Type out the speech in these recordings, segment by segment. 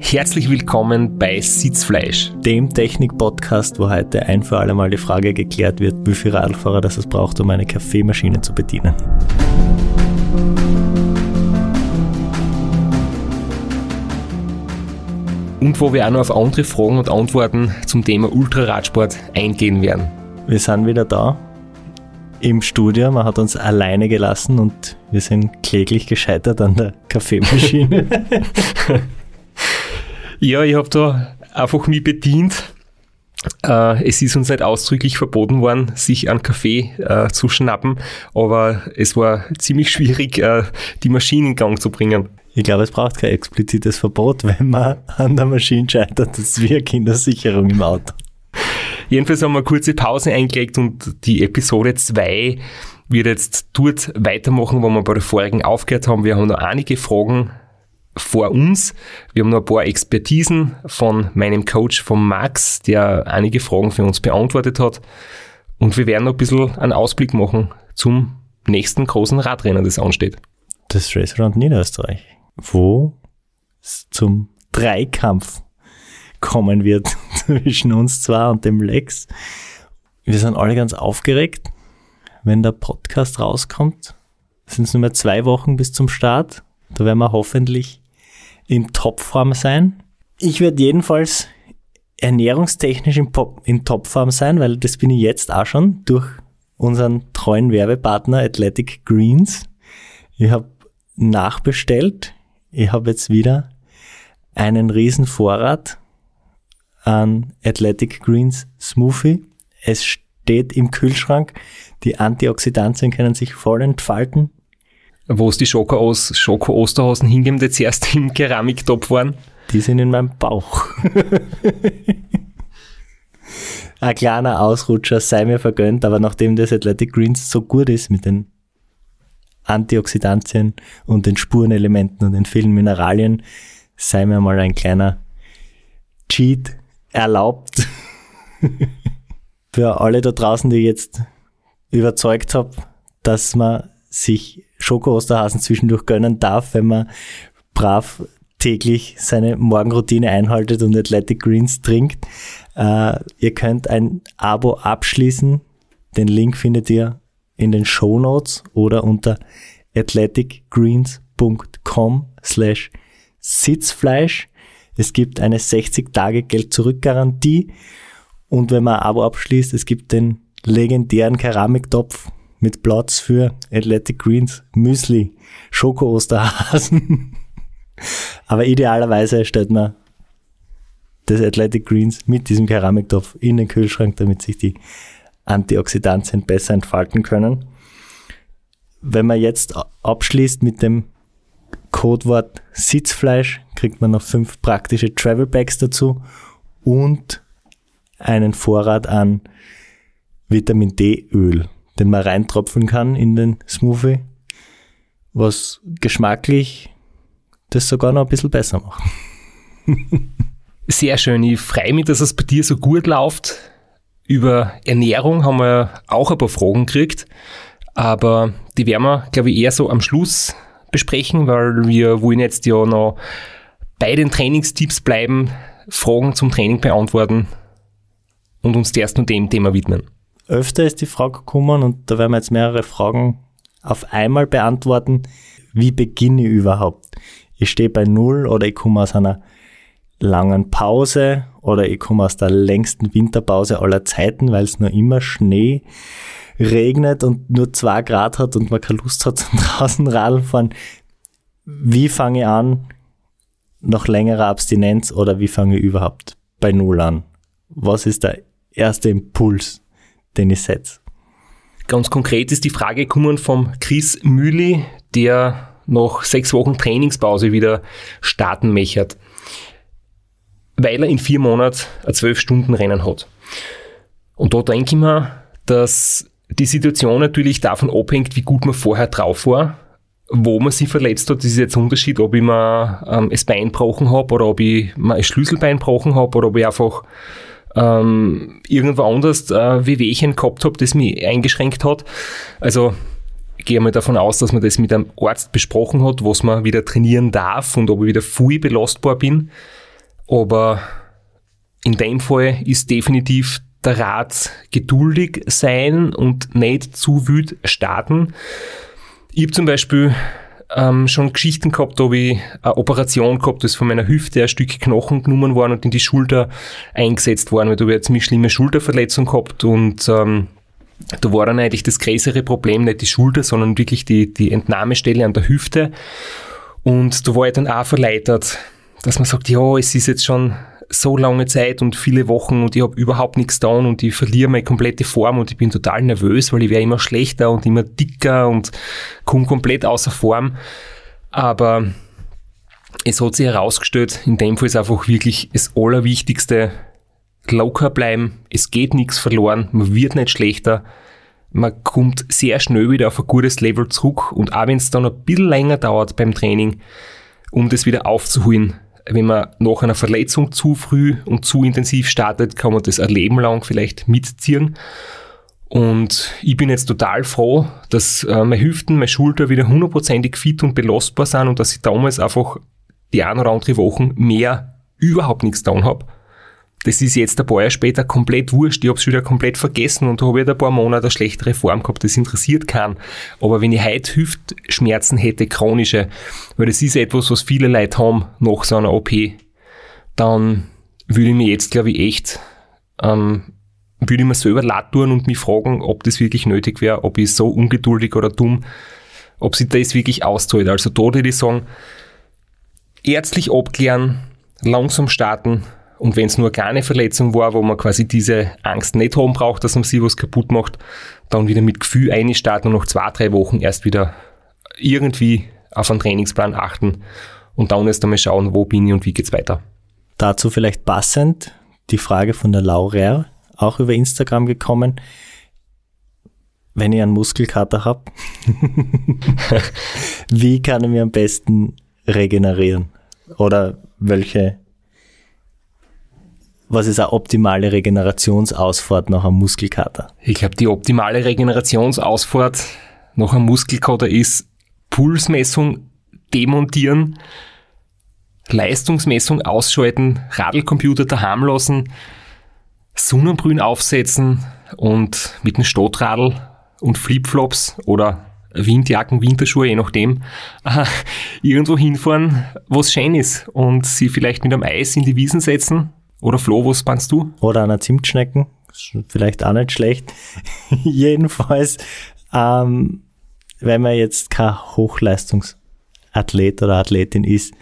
Herzlich willkommen bei Sitzfleisch, dem Technik-Podcast, wo heute ein für alle Mal die Frage geklärt wird, wie viel Radfahrer das es braucht, um eine Kaffeemaschine zu bedienen. Und wo wir auch noch auf andere Fragen und Antworten zum Thema Ultraradsport eingehen werden. Wir sind wieder da im Studio. Man hat uns alleine gelassen und wir sind kläglich gescheitert an der Kaffeemaschine. Ja, ich habe da einfach mich bedient. Äh, es ist uns nicht ausdrücklich verboten worden, sich einen Kaffee äh, zu schnappen, aber es war ziemlich schwierig, äh, die Maschine in Gang zu bringen. Ich glaube, es braucht kein explizites Verbot, wenn man an der Maschine scheitert. Das ist wie eine Kindersicherung im Auto. Jedenfalls haben wir eine kurze Pause eingelegt und die Episode 2 wird jetzt dort weitermachen, wo wir bei der vorigen aufgehört haben. Wir haben noch einige Fragen vor uns. Wir haben noch ein paar Expertisen von meinem Coach, von Max, der einige Fragen für uns beantwortet hat. Und wir werden noch ein bisschen einen Ausblick machen zum nächsten großen Radrennen, das ansteht. Das Race Around Niederösterreich, wo es zum Dreikampf kommen wird zwischen uns zwei und dem Lex. Wir sind alle ganz aufgeregt, wenn der Podcast rauskommt. Sind es nur mehr zwei Wochen bis zum Start. Da werden wir hoffentlich in Topform sein. Ich werde jedenfalls ernährungstechnisch in, in Topform sein, weil das bin ich jetzt auch schon durch unseren treuen Werbepartner Athletic Greens. Ich habe nachbestellt. Ich habe jetzt wieder einen riesen Vorrat an Athletic Greens Smoothie. Es steht im Kühlschrank. Die Antioxidantien können sich voll entfalten wo es die Schoko-Osterhasen hingeben, die zuerst im Keramiktopf waren? Die sind in meinem Bauch. Ein kleiner Ausrutscher sei mir vergönnt, aber nachdem das Athletic Greens so gut ist mit den Antioxidantien und den Spurenelementen und den vielen Mineralien, sei mir mal ein kleiner Cheat erlaubt. Für alle da draußen, die jetzt überzeugt habe, dass man sich Schoko-Osterhasen zwischendurch gönnen darf, wenn man brav täglich seine Morgenroutine einhaltet und Athletic Greens trinkt. Äh, ihr könnt ein Abo abschließen. Den Link findet ihr in den Show Notes oder unter athleticgreens.com slash Sitzfleisch. Es gibt eine 60-Tage-Geld-Zurück-Garantie und wenn man ein Abo abschließt, es gibt den legendären Keramiktopf mit Platz für Athletic Greens, Müsli, Schoko-Osterhasen. Aber idealerweise stellt man das Athletic Greens mit diesem Keramiktopf in den Kühlschrank, damit sich die Antioxidantien besser entfalten können. Wenn man jetzt abschließt mit dem Codewort Sitzfleisch, kriegt man noch fünf praktische Travel Bags dazu und einen Vorrat an Vitamin D Öl den man reintropfen kann in den Smoothie, was geschmacklich das sogar noch ein bisschen besser macht. Sehr schön. Ich freue mich, dass es bei dir so gut läuft. Über Ernährung haben wir auch ein paar Fragen gekriegt, aber die werden wir, glaube ich, eher so am Schluss besprechen, weil wir wollen jetzt ja noch bei den Trainingstipps bleiben, Fragen zum Training beantworten und uns erst nur dem Thema widmen öfter ist die Frage gekommen und da werden wir jetzt mehrere Fragen auf einmal beantworten. Wie beginne ich überhaupt? Ich stehe bei Null oder ich komme aus einer langen Pause oder ich komme aus der längsten Winterpause aller Zeiten, weil es nur immer Schnee regnet und nur zwei Grad hat und man keine Lust hat zum draußen Radl fahren. Wie fange ich an nach längerer Abstinenz oder wie fange ich überhaupt bei Null an? Was ist der erste Impuls? Den ich setze. Ganz konkret ist die Frage gekommen vom Chris Mühli, der nach sechs Wochen Trainingspause wieder starten möchte, weil er in vier Monaten ein zwölf Stunden Rennen hat. Und da denke ich mir, dass die Situation natürlich davon abhängt, wie gut man vorher drauf war, wo man sich verletzt hat. Das ist jetzt ein Unterschied, ob ich mir ähm, das Bein gebrochen habe oder ob ich mir ein Schlüsselbein gebrochen habe oder ob ich einfach ähm, irgendwo anders äh, Wehwehchen gehabt habe, das mich eingeschränkt hat. Also gehe mal davon aus, dass man das mit einem Arzt besprochen hat, was man wieder trainieren darf und ob ich wieder viel belastbar bin. Aber in dem Fall ist definitiv der Rat geduldig sein und nicht zu wild starten. Ich habe zum Beispiel ähm, schon Geschichten gehabt, da habe ich eine Operation gehabt, das von meiner Hüfte ein Stück Knochen genommen worden und in die Schulter eingesetzt worden, weil da habe ich eine ziemlich schlimme Schulterverletzung gehabt und ähm, da war dann eigentlich das größere Problem nicht die Schulter, sondern wirklich die, die Entnahmestelle an der Hüfte. Und da war ich dann auch verleitert, dass man sagt, ja, es ist jetzt schon so lange Zeit und viele Wochen und ich habe überhaupt nichts getan und ich verliere meine komplette Form und ich bin total nervös, weil ich werde immer schlechter und immer dicker und komme komplett außer Form. Aber es hat sich herausgestellt, in dem Fall ist einfach wirklich das Allerwichtigste, locker bleiben, es geht nichts verloren, man wird nicht schlechter, man kommt sehr schnell wieder auf ein gutes Level zurück und auch wenn es dann ein bisschen länger dauert beim Training, um das wieder aufzuholen, wenn man nach einer Verletzung zu früh und zu intensiv startet, kann man das ein Leben lang vielleicht mitziehen. Und ich bin jetzt total froh, dass äh, meine Hüften, meine Schulter wieder hundertprozentig fit und belastbar sind und dass ich damals einfach die ein oder andere Wochen mehr überhaupt nichts getan habe das ist jetzt ein paar Jahre später komplett wurscht. Ich habe es wieder komplett vergessen und habe jetzt ein paar Monate eine schlechtere Form gehabt. Das interessiert keinen. Aber wenn ich heute Hüftschmerzen hätte, chronische, weil das ist etwas, was viele Leute haben nach so einer OP, dann würde ich mir jetzt, glaube ich, echt, ähm, würde ich mir selber leid tun und mich fragen, ob das wirklich nötig wäre, ob ich so ungeduldig oder dumm, ob sich das wirklich auszahlt. Also da würde ich sagen, ärztlich abklären, langsam starten, und wenn es nur eine kleine Verletzung war, wo man quasi diese Angst nicht haben braucht, dass man sich was kaputt macht, dann wieder mit Gefühl einstarten und nach zwei, drei Wochen erst wieder irgendwie auf einen Trainingsplan achten und dann erst einmal schauen, wo bin ich und wie geht's weiter. Dazu vielleicht passend die Frage von der Laura, auch über Instagram gekommen. Wenn ich einen Muskelkater habe, wie kann ich mir am besten regenerieren? Oder welche was ist eine optimale Regenerationsausfahrt nach einem Muskelkater? Ich glaube, die optimale Regenerationsausfahrt nach einem Muskelkater ist Pulsmessung demontieren, Leistungsmessung ausschalten, Radlcomputer daheim lassen, Sonnenbrühen aufsetzen und mit einem Stottradl und Flipflops oder Windjacken, Winterschuhe, je nachdem, äh, irgendwo hinfahren, was schön ist und sie vielleicht mit einem Eis in die Wiesen setzen oder Flo, was meinst du? Oder einer Zimtschnecken. Vielleicht auch nicht schlecht. Jedenfalls, ähm, wenn man jetzt kein Hochleistungsathlet oder Athletin ist,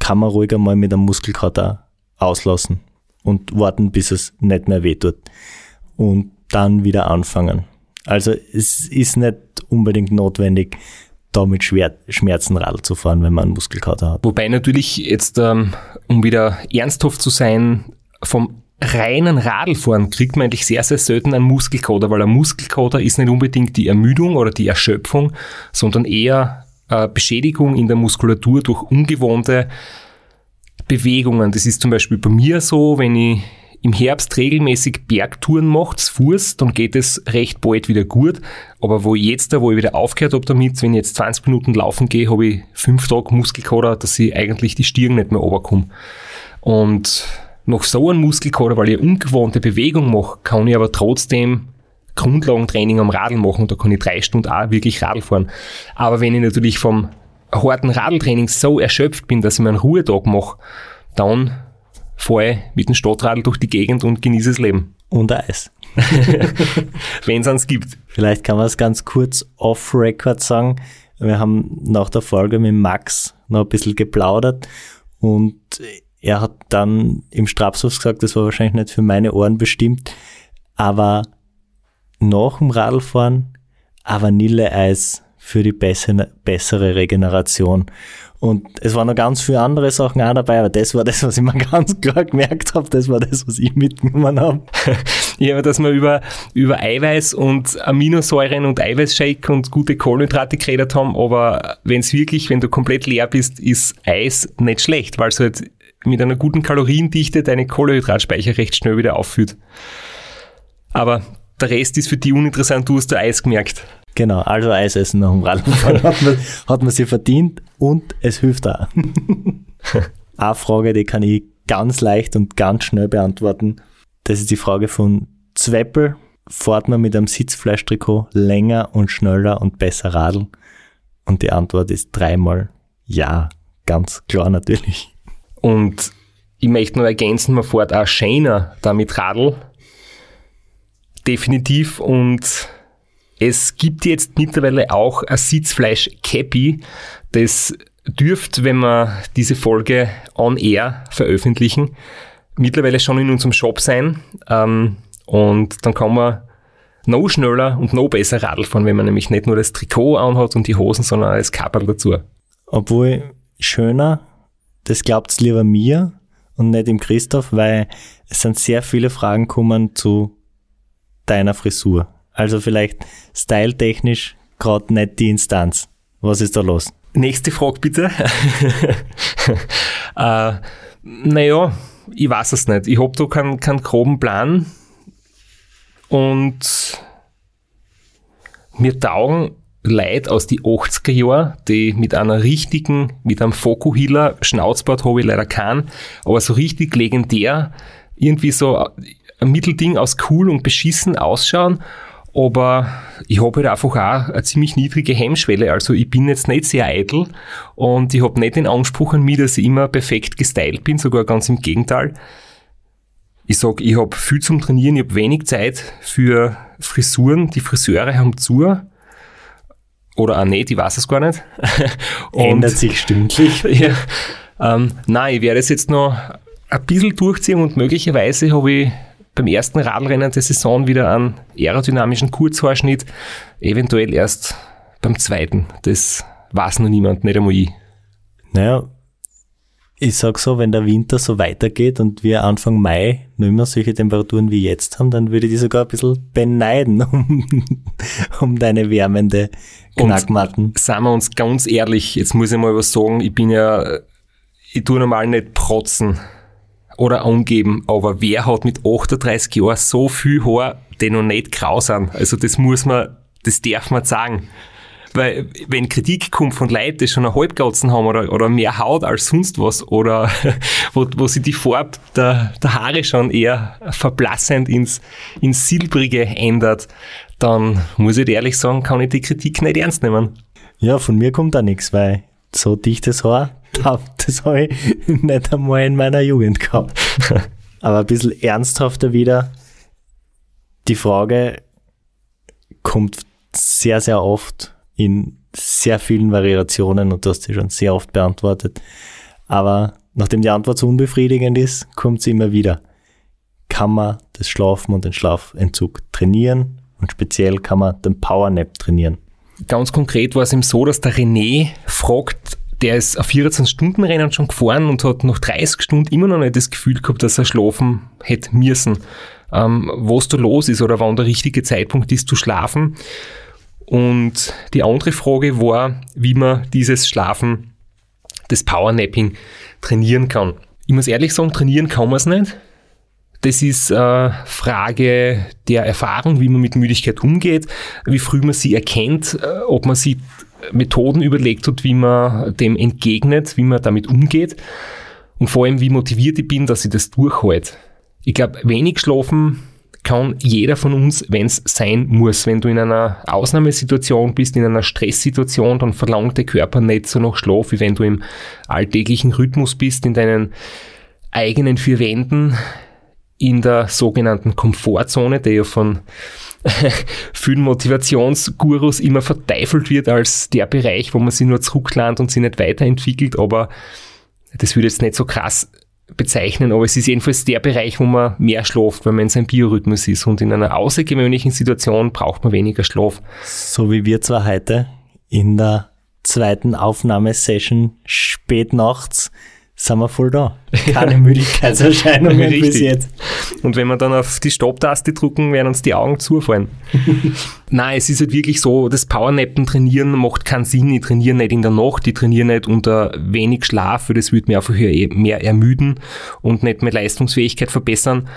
kann man ruhig einmal mit einem Muskelkater auslassen und warten, bis es nicht mehr wehtut. Und dann wieder anfangen. Also es ist nicht unbedingt notwendig, da mit Schmerzen Radl zu fahren, wenn man Muskelkater hat. Wobei natürlich jetzt, ähm, um wieder ernsthaft zu sein, vom reinen Radlfahren kriegt man eigentlich sehr, sehr selten einen Muskelkater, weil ein Muskelkater ist nicht unbedingt die Ermüdung oder die Erschöpfung, sondern eher äh, Beschädigung in der Muskulatur durch ungewohnte Bewegungen. Das ist zum Beispiel bei mir so, wenn ich im Herbst regelmäßig Bergtouren macht, Fuß, dann geht es recht bald wieder gut. Aber wo jetzt, wo ich wieder aufgehört habe damit, wenn ich jetzt 20 Minuten laufen gehe, habe ich fünf Tage Muskelkater, dass ich eigentlich die Stirn nicht mehr runterkomme. Und nach so einem Muskelkater, weil ich eine ungewohnte Bewegung mache, kann ich aber trotzdem Grundlagentraining am Radl machen da kann ich drei Stunden auch wirklich Radl fahren. Aber wenn ich natürlich vom harten Radltraining so erschöpft bin, dass ich mir einen Ruhetag mache, dann fahre mit dem Stadtradl durch die Gegend und genieße das Leben. Und Eis. Wenn es eins gibt. Vielleicht kann man es ganz kurz off-Record sagen. Wir haben nach der Folge mit Max noch ein bisschen geplaudert und er hat dann im Strapshof gesagt, das war wahrscheinlich nicht für meine Ohren bestimmt, aber nach dem Radlfahren ein Vanilleeis für die bessere Regeneration. Und es waren noch ganz viele andere Sachen auch dabei, aber das war das, was ich mir ganz klar gemerkt habe. Das war das, was ich mitgenommen habe. ja, dass wir über, über Eiweiß und Aminosäuren und Eiweißshake und gute Kohlenhydrate geredet haben, aber wenn es wirklich, wenn du komplett leer bist, ist Eis nicht schlecht, weil es halt mit einer guten Kaloriendichte deine Kohlenhydratspeicher recht schnell wieder auffüllt. Aber der Rest ist für die uninteressant, du hast du Eis gemerkt. Genau, also Eis essen nach dem Radfahren hat man, hat man sich verdient und es hilft auch. Eine Frage, die kann ich ganz leicht und ganz schnell beantworten. Das ist die Frage von Zweppel. Fahrt man mit einem Sitzfleischtrikot länger und schneller und besser radeln? Und die Antwort ist dreimal ja. Ganz klar natürlich. Und ich möchte nur ergänzen, man fährt auch schöner damit Radl. Definitiv. Und es gibt jetzt mittlerweile auch ein Sitzfleisch-Cappy. Das dürft, wenn wir diese Folge on air veröffentlichen, mittlerweile schon in unserem Shop sein. Ähm, und dann kann man noch schneller und noch besser Radl fahren, wenn man nämlich nicht nur das Trikot anhat und die Hosen, sondern das Kapperl dazu. Obwohl schöner, das glaubt's lieber mir und nicht dem Christoph, weil es sind sehr viele Fragen kommen zu deiner Frisur. Also vielleicht styletechnisch gerade nicht die Instanz. Was ist da los? Nächste Frage bitte. äh, naja, ich weiß es nicht. Ich habe da keinen, keinen groben Plan und mir taugen Leute aus die 80er Jahren, die mit einer richtigen, mit einem Fokuhiller, Schnauzbart habe ich leider keinen, aber so richtig legendär, irgendwie so ein Mittelding aus cool und beschissen ausschauen. Aber ich habe halt einfach auch eine ziemlich niedrige Hemmschwelle. Also ich bin jetzt nicht sehr eitel und ich habe nicht den Anspruch an mich, dass ich immer perfekt gestylt bin, sogar ganz im Gegenteil. Ich sag, ich habe viel zum Trainieren, ich habe wenig Zeit für Frisuren. Die Friseure haben zu oder auch nicht, ich weiß es gar nicht. Ändert sich stündlich. ja, ähm, nein, ich werde es jetzt noch ein bisschen durchziehen und möglicherweise habe ich beim ersten Radrennen der Saison wieder einen aerodynamischen Kurzhaarschnitt, eventuell erst beim zweiten. Das weiß noch niemand, nicht einmal ich. Naja, ich sag so, wenn der Winter so weitergeht und wir Anfang Mai noch immer solche Temperaturen wie jetzt haben, dann würde ich die sogar ein bisschen beneiden um, um deine wärmende Knackmatten. Und seien wir uns ganz ehrlich, jetzt muss ich mal was sagen, ich bin ja, ich tue normal nicht protzen oder angeben, aber wer hat mit 38 Jahren so viel Haar, die noch nicht grau sind? Also das muss man, das darf man sagen. Weil wenn Kritik kommt von Leuten, die schon eine Halbglatzen haben oder, oder mehr Haut als sonst was oder wo, wo sich die Farbe der, der Haare schon eher verblassend ins, ins Silbrige ändert, dann muss ich ehrlich sagen, kann ich die Kritik nicht ernst nehmen. Ja, von mir kommt da nichts, weil so dichtes Haar, das habe ich nicht einmal in meiner Jugend gehabt. Aber ein bisschen ernsthafter wieder. Die Frage kommt sehr, sehr oft in sehr vielen Variationen und du hast sie schon sehr oft beantwortet. Aber nachdem die Antwort so unbefriedigend ist, kommt sie immer wieder. Kann man das Schlafen und den Schlafentzug trainieren und speziell kann man den Powernap trainieren? Ganz konkret war es ihm so, dass der René fragt, der ist auf 14-Stunden-Rennen schon gefahren und hat nach 30 Stunden immer noch nicht das Gefühl gehabt, dass er schlafen hätte müssen. Ähm, was da los ist oder wann der richtige Zeitpunkt ist zu schlafen. Und die andere Frage war, wie man dieses Schlafen, das Powernapping trainieren kann. Ich muss ehrlich sagen, trainieren kann man es nicht. Das ist eine Frage der Erfahrung, wie man mit Müdigkeit umgeht, wie früh man sie erkennt, äh, ob man sich Methoden überlegt hat, wie man dem entgegnet, wie man damit umgeht und vor allem, wie motiviert ich bin, dass ich das durchhalte. Ich glaube, wenig schlafen kann jeder von uns, wenn es sein muss. Wenn du in einer Ausnahmesituation bist, in einer Stresssituation, dann verlangt der Körper nicht so nach Schlaf, wie wenn du im alltäglichen Rhythmus bist, in deinen eigenen vier Wänden, in der sogenannten Komfortzone, der ja von vielen Motivationsgurus immer verteifelt wird als der Bereich, wo man sich nur zurücklandet und sich nicht weiterentwickelt, aber das würde jetzt nicht so krass bezeichnen, aber es ist jedenfalls der Bereich, wo man mehr schläft, wenn man in seinem Biorhythmus ist. Und in einer außergewöhnlichen Situation braucht man weniger Schlaf. So wie wir zwar heute in der zweiten Aufnahmesession spät nachts sind wir voll da. Keine Müdigkeitserscheinungen bis jetzt. Und wenn wir dann auf die Stopptaste drücken, werden uns die Augen zufallen. Nein, es ist halt wirklich so, das Powernappen trainieren macht keinen Sinn. Ich trainiere nicht in der Nacht, ich trainiere nicht unter wenig Schlaf, weil das würde mir einfach mehr ermüden und nicht mehr Leistungsfähigkeit verbessern.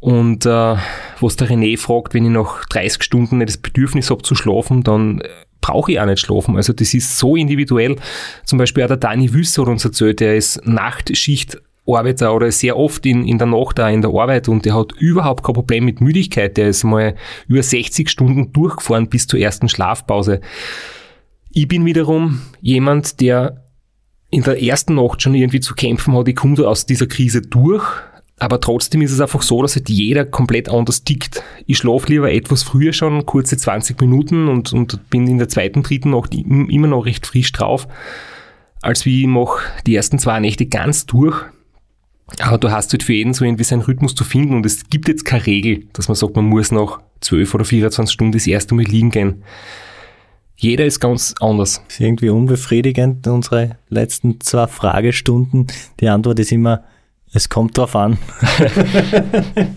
Und äh, was der René fragt, wenn ich nach 30 Stunden nicht das Bedürfnis habe zu schlafen, dann brauche ich auch nicht schlafen. Also das ist so individuell. Zum Beispiel auch der Dani Wüsser hat uns erzählt, der ist Nachtschicht Arbeiter oder sehr oft in, in der Nacht da in der Arbeit und der hat überhaupt kein Problem mit Müdigkeit. Der ist mal über 60 Stunden durchgefahren bis zur ersten Schlafpause. Ich bin wiederum jemand, der in der ersten Nacht schon irgendwie zu kämpfen hat. Ich komme da aus dieser Krise durch, aber trotzdem ist es einfach so, dass halt jeder komplett anders tickt. Ich schlafe lieber etwas früher schon, kurze 20 Minuten und, und bin in der zweiten, dritten Nacht immer noch recht frisch drauf, als wie ich mache die ersten zwei Nächte ganz durch aber du hast halt für jeden so irgendwie seinen Rhythmus zu finden und es gibt jetzt keine Regel, dass man sagt, man muss nach 12 oder 24 Stunden das erste Mal liegen gehen. Jeder ist ganz anders. Ist irgendwie unbefriedigend, unsere letzten zwei Fragestunden. Die Antwort ist immer, es kommt drauf an.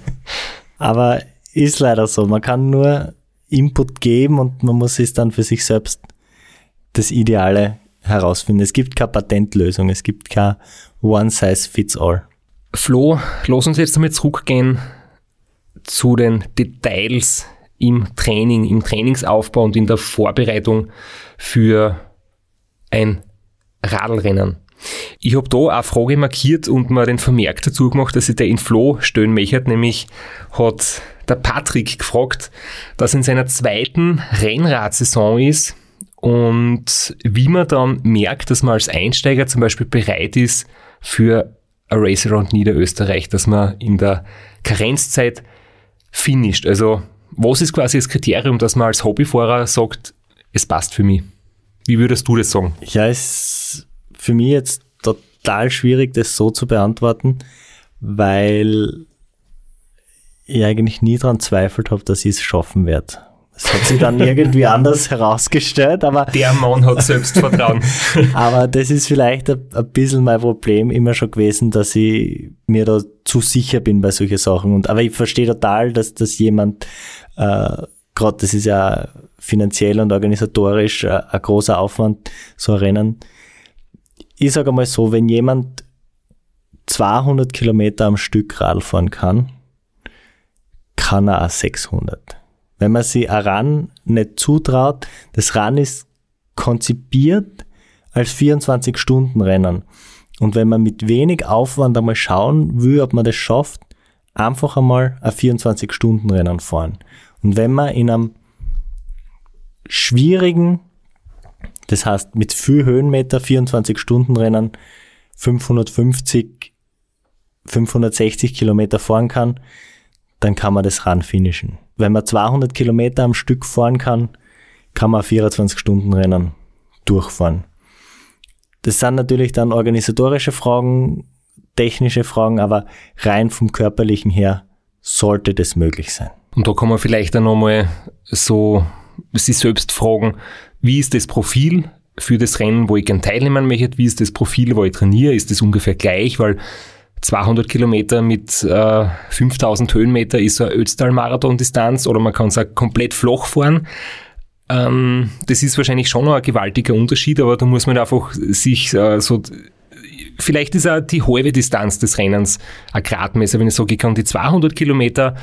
Aber ist leider so. Man kann nur Input geben und man muss es dann für sich selbst das Ideale herausfinden. Es gibt keine Patentlösung, es gibt kein One Size Fits All. Flo, lass uns jetzt damit zurückgehen zu den Details im Training, im Trainingsaufbau und in der Vorbereitung für ein Radlrennen. Ich habe da eine Frage markiert und mir den Vermerk dazu gemacht, dass ich der in Flo stellen möchte, nämlich hat der Patrick gefragt, dass in seiner zweiten Rennradsaison ist und wie man dann merkt, dass man als Einsteiger zum Beispiel bereit ist für ein Race Around Niederösterreich, dass man in der Karenzzeit finisht. Also was ist quasi das Kriterium, dass man als Hobbyfahrer sagt, es passt für mich? Wie würdest du das sagen? Ja, es für mich jetzt total schwierig, das so zu beantworten, weil ich eigentlich nie daran zweifelt habe, dass ich es schaffen werde. Das hat sich dann irgendwie anders herausgestellt, aber. Der Mann hat Selbstvertrauen. aber das ist vielleicht ein, ein bisschen mein Problem immer schon gewesen, dass ich mir da zu sicher bin bei solchen Sachen. Und, aber ich verstehe total, dass, dass jemand, äh, gerade das ist ja finanziell und organisatorisch äh, ein großer Aufwand, so ein Rennen. Ich sage mal so, wenn jemand 200 Kilometer am Stück Radl fahren kann, kann er auch 600 wenn man sich ein Run nicht zutraut, das Run ist konzipiert als 24-Stunden-Rennen. Und wenn man mit wenig Aufwand einmal schauen will, ob man das schafft, einfach einmal ein 24-Stunden-Rennen fahren. Und wenn man in einem schwierigen, das heißt mit viel Höhenmeter 24-Stunden-Rennen 550, 560 Kilometer fahren kann, dann kann man das Run finishen wenn man 200 Kilometer am Stück fahren kann, kann man 24 Stunden Rennen durchfahren. Das sind natürlich dann organisatorische Fragen, technische Fragen, aber rein vom körperlichen her sollte das möglich sein. Und da kann man vielleicht dann nochmal so sich selbst fragen, wie ist das Profil für das Rennen, wo ich gerne teilnehmen möchte? Wie ist das Profil, wo ich trainiere? Ist das ungefähr gleich? Weil 200 Kilometer mit äh, 5000 Höhenmeter ist so eine Ötztal-Marathon-Distanz oder man kann es auch komplett flach fahren. Ähm, das ist wahrscheinlich schon noch ein gewaltiger Unterschied, aber da muss man einfach sich äh, so vielleicht ist auch die halbe Distanz des Rennens ein Gradmesser, wenn ich sage, ich kann die 200 Kilometer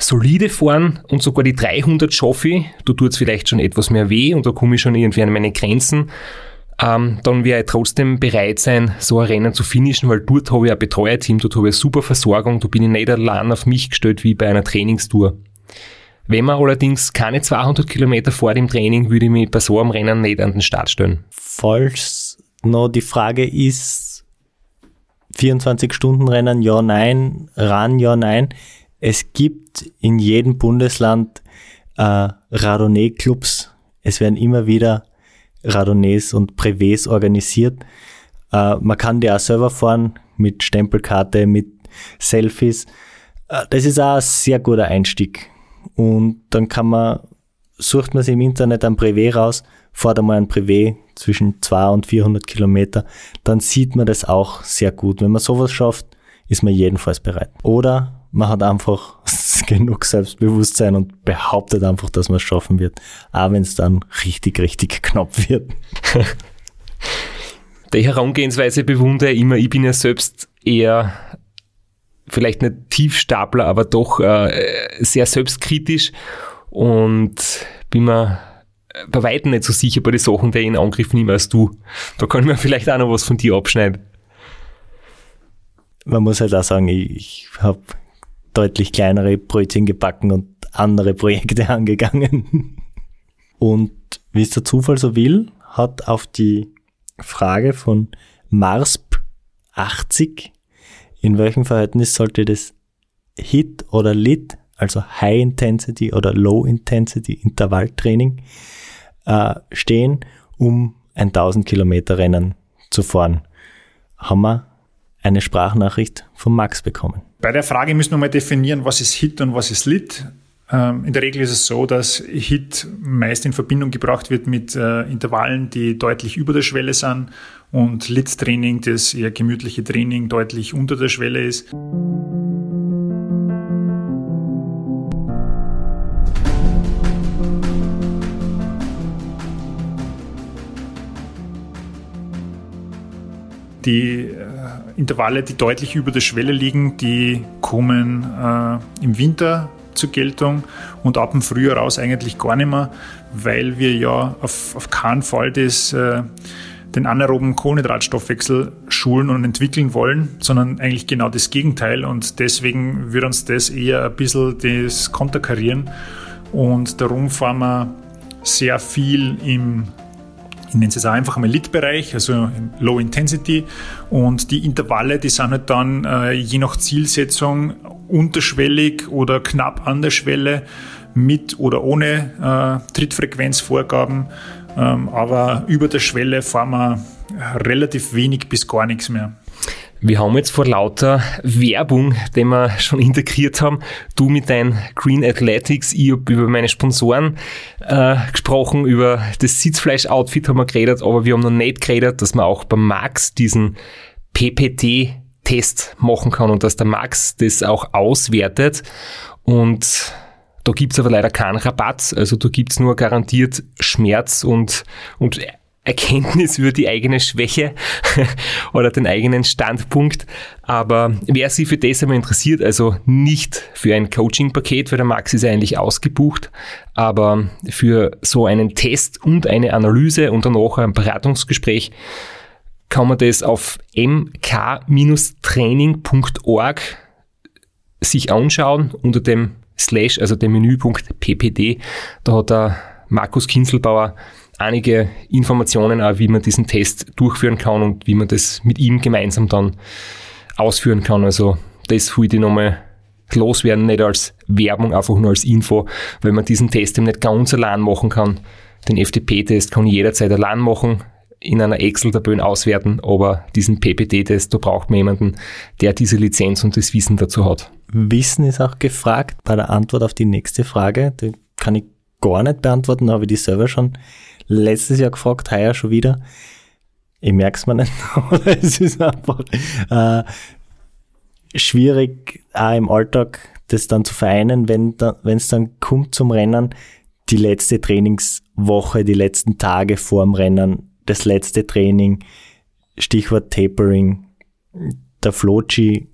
solide fahren und sogar die 300 schaffe ich, da tut es vielleicht schon etwas mehr weh und da komme ich schon irgendwie an meine Grenzen ähm, dann werde ich trotzdem bereit sein, so ein Rennen zu finishen, weil dort habe ich ein Betreuerteam, dort habe ich eine super Versorgung, da bin ich nicht allein auf mich gestellt wie bei einer Trainingstour. Wenn man allerdings keine 200 Kilometer vor dem Training, würde ich mich bei so einem Rennen nicht an den Start stellen. Falls noch die Frage ist, 24-Stunden-Rennen, ja, nein, Run, ja, nein. Es gibt in jedem Bundesland äh, Radonnet-Clubs. Es werden immer wieder Radonets und Privés organisiert. Äh, man kann die auch selber fahren mit Stempelkarte, mit Selfies. Äh, das ist auch ein sehr guter Einstieg. Und dann kann man, sucht man sich im Internet ein Privé raus, fährt einmal ein Privé zwischen 200 und 400 Kilometer, dann sieht man das auch sehr gut. Wenn man sowas schafft, ist man jedenfalls bereit. Oder man hat einfach genug Selbstbewusstsein und behauptet einfach, dass man es schaffen wird, auch wenn es dann richtig, richtig knapp wird. Die Herangehensweise bewundere ich immer. Ich bin ja selbst eher vielleicht nicht Tiefstapler, aber doch äh, sehr selbstkritisch und bin mir bei weitem nicht so sicher bei den Sachen, die ich in Angriff nehme als du. Da kann ich mir vielleicht auch noch was von dir abschneiden. man muss halt auch sagen, ich, ich habe deutlich kleinere Brötchen gebacken und andere Projekte angegangen. Und wie es der Zufall so will, hat auf die Frage von Marsp 80, in welchem Verhältnis sollte das HIT oder LIT, also High Intensity oder Low Intensity Intervalltraining, äh, stehen, um ein 1000 Kilometer Rennen zu fahren, haben wir eine Sprachnachricht von Max bekommen. Bei der Frage müssen wir mal definieren, was ist HIT und was ist LIT. Ähm, in der Regel ist es so, dass HIT meist in Verbindung gebracht wird mit äh, Intervallen, die deutlich über der Schwelle sind und LIT-Training, das eher gemütliche Training, deutlich unter der Schwelle ist. Die äh, Intervalle, die deutlich über der Schwelle liegen, die kommen äh, im Winter zur Geltung und ab dem Frühjahr raus eigentlich gar nicht mehr, weil wir ja auf, auf keinen Fall das, äh, den anaeroben Kohlenhydratstoffwechsel schulen und entwickeln wollen, sondern eigentlich genau das Gegenteil. Und deswegen wird uns das eher ein bisschen das konterkarieren. Und darum fahren wir sehr viel im ich nenne es jetzt einfach einmal Lit-Bereich, also Low Intensity. Und die Intervalle, die sind halt dann äh, je nach Zielsetzung unterschwellig oder knapp an der Schwelle mit oder ohne äh, Trittfrequenzvorgaben. Ähm, aber über der Schwelle fahren wir relativ wenig bis gar nichts mehr. Wir haben jetzt vor lauter Werbung, die wir schon integriert haben, du mit deinen Green Athletics, ich habe über meine Sponsoren äh, gesprochen, über das Sitzfleisch-Outfit haben wir geredet, aber wir haben noch nicht geredet, dass man auch beim Max diesen PPT-Test machen kann und dass der Max das auch auswertet. Und da gibt's aber leider keinen Rabatt, also da gibt's nur garantiert Schmerz und, und Erkenntnis über die eigene Schwäche oder den eigenen Standpunkt. Aber wer sich für das einmal interessiert, also nicht für ein Coaching-Paket, weil der Max ist eigentlich ausgebucht, aber für so einen Test und eine Analyse und danach ein Beratungsgespräch, kann man das auf mk-training.org sich anschauen unter dem Slash, also dem Menüpunkt PPD. Da hat der Markus Kinzelbauer einige Informationen auch, wie man diesen Test durchführen kann und wie man das mit ihm gemeinsam dann ausführen kann. Also das wollte ich nochmal loswerden, nicht als Werbung, einfach nur als Info, weil man diesen Test eben nicht ganz allein machen kann. Den FTP-Test kann ich jederzeit allein machen, in einer Excel-Tabelle auswerten, aber diesen PPT-Test, da braucht man jemanden, der diese Lizenz und das Wissen dazu hat. Wissen ist auch gefragt bei der Antwort auf die nächste Frage. Die kann ich gar nicht beantworten, habe ich die selber schon letztes Jahr gefragt, heuer schon wieder. Ich merke es mir nicht, aber es ist einfach äh, schwierig, auch im Alltag das dann zu vereinen, wenn es dann kommt zum Rennen, die letzte Trainingswoche, die letzten Tage vor dem Rennen, das letzte Training, Stichwort Tapering, der Flochi,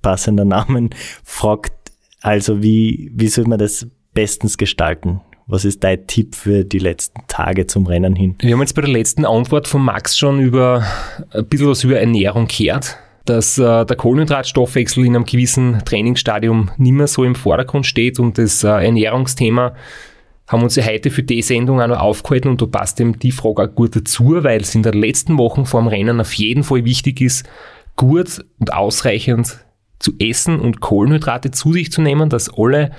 passender Namen, fragt also, wie, wie soll man das bestens gestalten? Was ist dein Tipp für die letzten Tage zum Rennen hin? Wir haben jetzt bei der letzten Antwort von Max schon über ein bisschen was über Ernährung gehört dass äh, der Kohlenhydratstoffwechsel in einem gewissen Trainingsstadium nicht mehr so im Vordergrund steht und das äh, Ernährungsthema haben uns ja heute für die Sendung auch noch aufgehalten und da passt eben die Frage auch gut dazu, weil es in den letzten Wochen vor dem Rennen auf jeden Fall wichtig ist, gut und ausreichend zu essen und Kohlenhydrate zu sich zu nehmen, dass alle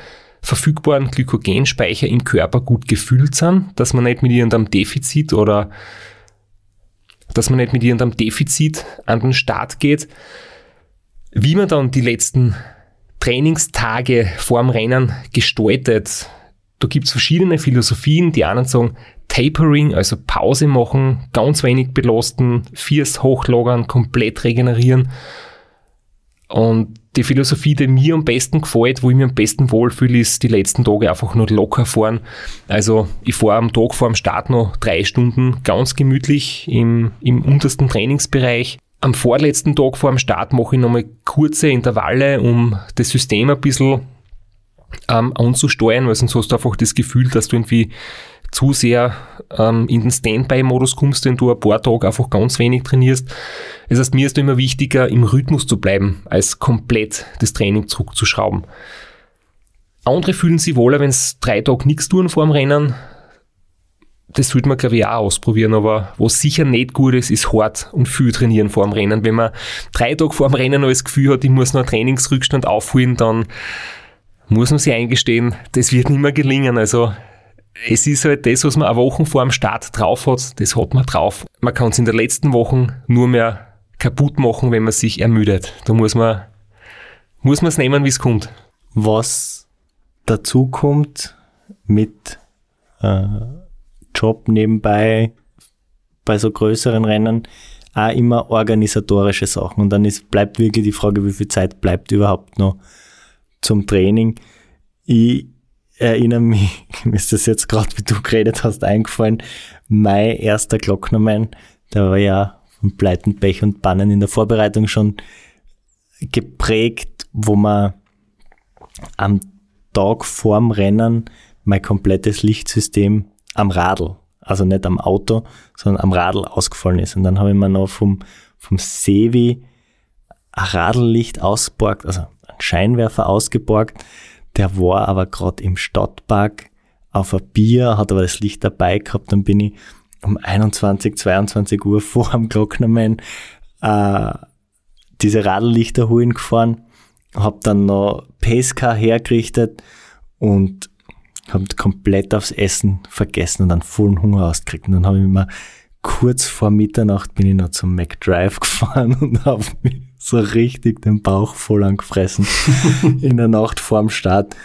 verfügbaren Glykogenspeicher im Körper gut gefüllt sind, dass man nicht mit irgendeinem Defizit oder dass man nicht mit irgendeinem Defizit an den Start geht. Wie man dann die letzten Trainingstage vorm Rennen gestaltet, da gibt's verschiedene Philosophien. Die einen sagen Tapering, also Pause machen, ganz wenig belasten, Fiers hochlagern, komplett regenerieren. Und die Philosophie, die mir am besten gefällt, wo ich mir am besten wohlfühle, ist die letzten Tage einfach nur locker fahren. Also ich fahre am Tag vor dem Start noch drei Stunden ganz gemütlich im, im untersten Trainingsbereich. Am vorletzten Tag vor dem Start mache ich nochmal kurze Intervalle, um das System ein bisschen ähm, anzusteuern, weil sonst hast du einfach das Gefühl, dass du irgendwie zu sehr ähm, in den Standby-Modus kommst, wenn du ein paar Tage einfach ganz wenig trainierst. Das heißt, mir ist immer wichtiger, im Rhythmus zu bleiben, als komplett das Training zurückzuschrauben. Andere fühlen sich wohler, wenn sie drei Tage nichts tun vor dem Rennen. Das sollte man, glaube ich, auch ausprobieren, aber was sicher nicht gut ist, ist hart und viel trainieren vor dem Rennen. Wenn man drei Tage vor dem Rennen noch das Gefühl hat, ich muss noch einen Trainingsrückstand aufholen, dann muss man sich eingestehen, das wird nicht mehr gelingen. Also es ist halt das, was man eine Woche vor dem Start drauf hat, das hat man drauf. Man kann es in den letzten Wochen nur mehr kaputt machen, wenn man sich ermüdet. Da muss man muss man es nehmen, wie es kommt. Was dazu kommt mit äh, Job nebenbei bei so größeren Rennen, auch immer organisatorische Sachen. Und dann ist, bleibt wirklich die Frage, wie viel Zeit bleibt überhaupt noch zum Training. Ich erinnere mich, mir ist das jetzt gerade, wie du geredet hast, eingefallen, mein erster Glocknermann, der war ja von Pleiten, Pech und Bannen in der Vorbereitung schon geprägt, wo man am Tag vorm Rennen mein komplettes Lichtsystem am Radl, also nicht am Auto, sondern am Radl ausgefallen ist. Und dann habe ich mir noch vom, vom Sevi ein Radllicht ausgeborgt, also Scheinwerfer ausgeborgt. Der war aber gerade im Stadtpark auf ein Bier, hat aber das Licht dabei gehabt. Dann bin ich um 21, 22 Uhr vor dem Glocknermann äh, diese Radllichter holen gefahren, hab dann noch Pesca hergerichtet und habe komplett aufs Essen vergessen und dann vollen Hunger ausgekriegt. Und dann habe ich mir kurz vor Mitternacht bin ich noch zum McDrive gefahren und habe mich so richtig den Bauch voll angefressen in der Nacht vorm Start.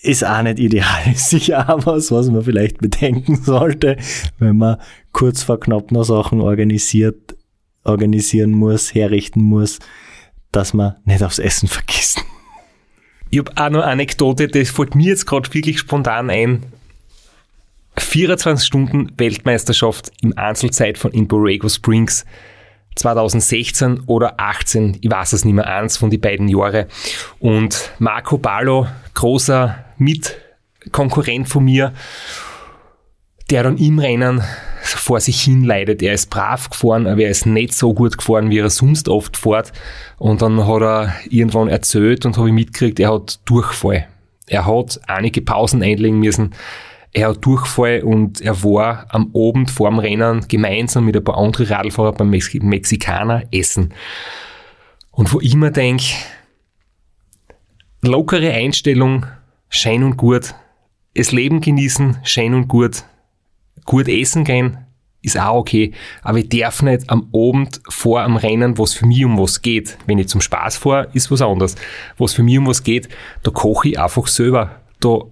Ist auch nicht ideal, ist sicher auch was, was man vielleicht bedenken sollte, wenn man kurz vor knapp noch Sachen organisiert, organisieren muss, herrichten muss, dass man nicht aufs Essen vergisst. Ich habe auch noch eine Anekdote, das fällt mir jetzt gerade wirklich spontan ein. 24 Stunden Weltmeisterschaft im Einzelzeit von in Borrego Springs 2016 oder 18, ich weiß es nicht mehr, eins von die beiden Jahre. Und Marco Ballo, großer Mitkonkurrent von mir, der dann im Rennen vor sich hin leidet. Er ist brav gefahren, aber er ist nicht so gut gefahren, wie er sonst oft fährt. Und dann hat er irgendwann erzählt und habe ich mitgekriegt, er hat Durchfall. Er hat einige Pausen einlegen müssen er hat Durchfall und er war am Abend vor dem Rennen gemeinsam mit ein paar anderen Radlfahrer beim Mexikaner essen. Und wo ich mir denke, lockere Einstellung, schön und gut, das Leben genießen, schön und gut, gut essen gehen, ist auch okay, aber ich darf nicht am Abend vor am Rennen, was für mich um was geht. Wenn ich zum Spaß fahre, ist was anderes. Was für mich um was geht, da koche ich einfach selber. Da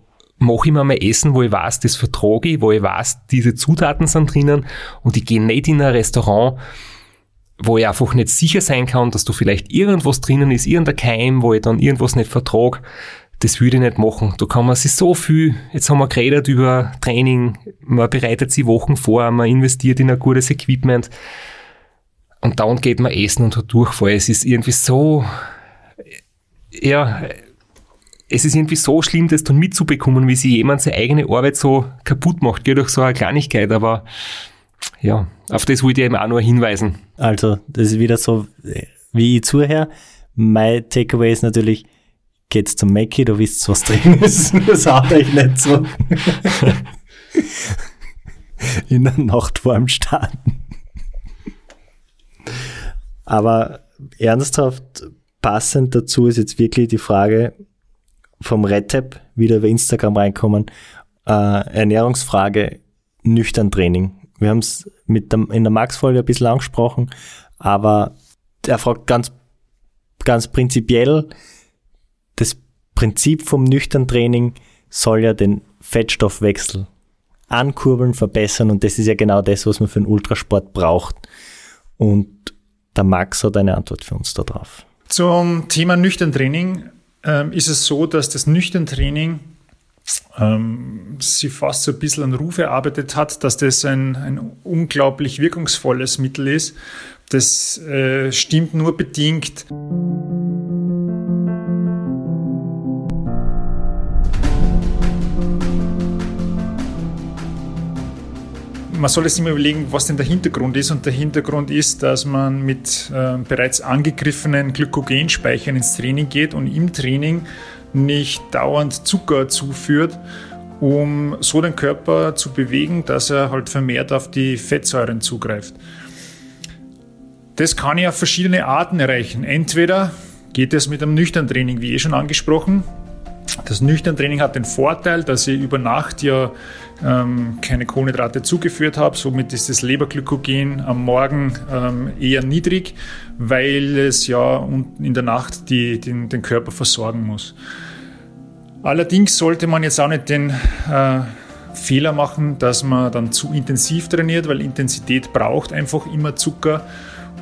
mache ich mir mal Essen, wo ich weiß, das vertrage ich, wo ich weiß, diese Zutaten sind drinnen und ich gehe nicht in ein Restaurant, wo ich einfach nicht sicher sein kann, dass da vielleicht irgendwas drinnen ist, irgendein Keim, wo ich dann irgendwas nicht vertrage. Das würde ich nicht machen. Da kann man sich so viel, jetzt haben wir geredet über Training, man bereitet sich Wochen vor, man investiert in ein gutes Equipment und dann geht man essen und hat Durchfall. Es ist irgendwie so, ja, es ist irgendwie so schlimm, das dann mitzubekommen, wie sich jemand seine eigene Arbeit so kaputt macht, geht durch so eine Kleinigkeit, aber ja, auf das wollte ich eben auch nur hinweisen. Also, das ist wieder so, wie ich zuhöre. Mein Takeaway ist natürlich, geht's zum Mackie, du wisst, was drin ist. Das haut euch nicht so. In der Nacht vor dem Starten. Aber ernsthaft passend dazu ist jetzt wirklich die Frage, vom RedTap wieder über Instagram reinkommen. Äh, Ernährungsfrage, nüchtern Training. Wir haben es in der Max-Folge ein bisschen angesprochen, aber er fragt ganz, ganz prinzipiell, das Prinzip vom nüchtern Training soll ja den Fettstoffwechsel ankurbeln, verbessern und das ist ja genau das, was man für einen Ultrasport braucht. Und der Max hat eine Antwort für uns darauf. Zum Thema nüchtern Training ähm, ist es so, dass das Nüchtern-Training ähm, sie fast so ein bisschen einen Ruf erarbeitet hat, dass das ein, ein unglaublich wirkungsvolles Mittel ist. Das äh, stimmt nur bedingt. Man soll sich immer überlegen, was denn der Hintergrund ist. Und der Hintergrund ist, dass man mit äh, bereits angegriffenen Glykogenspeichern ins Training geht und im Training nicht dauernd Zucker zuführt, um so den Körper zu bewegen, dass er halt vermehrt auf die Fettsäuren zugreift. Das kann ich auf verschiedene Arten erreichen. Entweder geht es mit einem nüchternen Training, wie eh schon angesprochen. Das nüchtern Training hat den Vorteil, dass ich über Nacht ja ähm, keine Kohlenhydrate zugeführt habe. Somit ist das Leberglykogen am Morgen ähm, eher niedrig, weil es ja in der Nacht die, den, den Körper versorgen muss. Allerdings sollte man jetzt auch nicht den äh, Fehler machen, dass man dann zu intensiv trainiert, weil Intensität braucht einfach immer Zucker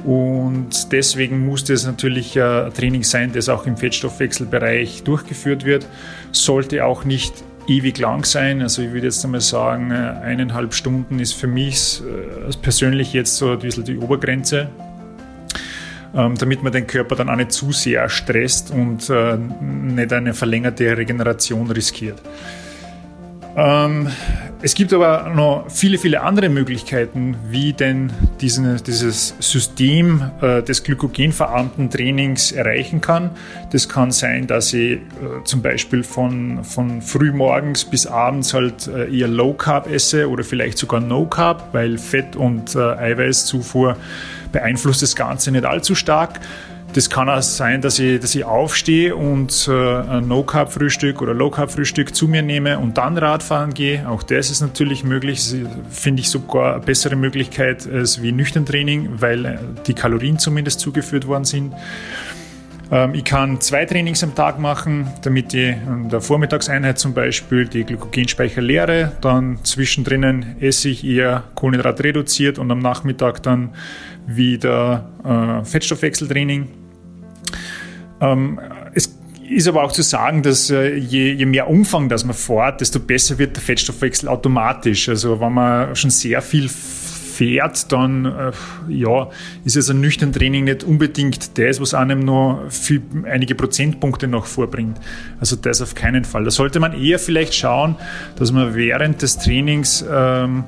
und deswegen muss das natürlich ein Training sein, das auch im Fettstoffwechselbereich durchgeführt wird. Sollte auch nicht ewig lang sein. Also ich würde jetzt einmal sagen, eineinhalb Stunden ist für mich äh, persönlich jetzt so ein bisschen die Obergrenze, ähm, damit man den Körper dann auch nicht zu sehr stresst und äh, nicht eine verlängerte Regeneration riskiert. Es gibt aber noch viele, viele andere Möglichkeiten, wie denn diesen, dieses System äh, des glykogenverarmten Trainings erreichen kann. Das kann sein, dass ich äh, zum Beispiel von, von frühmorgens bis abends halt äh, eher Low Carb esse oder vielleicht sogar No Carb, weil Fett und äh, Eiweißzufuhr beeinflusst das Ganze nicht allzu stark. Das kann auch sein, dass ich, dass ich aufstehe und äh, ein No-Carb-Frühstück oder Low-Carb-Frühstück zu mir nehme und dann Radfahren gehe. Auch das ist natürlich möglich. Finde ich sogar eine bessere Möglichkeit als wie nüchtern Training, weil äh, die Kalorien zumindest zugeführt worden sind. Ähm, ich kann zwei Trainings am Tag machen, damit ich in der Vormittagseinheit zum Beispiel die Glykogenspeicher leere. Dann zwischendrin esse ich eher Kohlenhydrat reduziert und am Nachmittag dann wieder äh, Fettstoffwechseltraining. Ähm, es ist aber auch zu sagen, dass äh, je, je, mehr Umfang das man fährt, desto besser wird der Fettstoffwechsel automatisch. Also wenn man schon sehr viel fährt, dann äh, ja, ist es ein nüchtern Training nicht unbedingt das, was einem viel, einige Prozentpunkte noch vorbringt. Also das auf keinen Fall. Da sollte man eher vielleicht schauen, dass man während des Trainings ähm,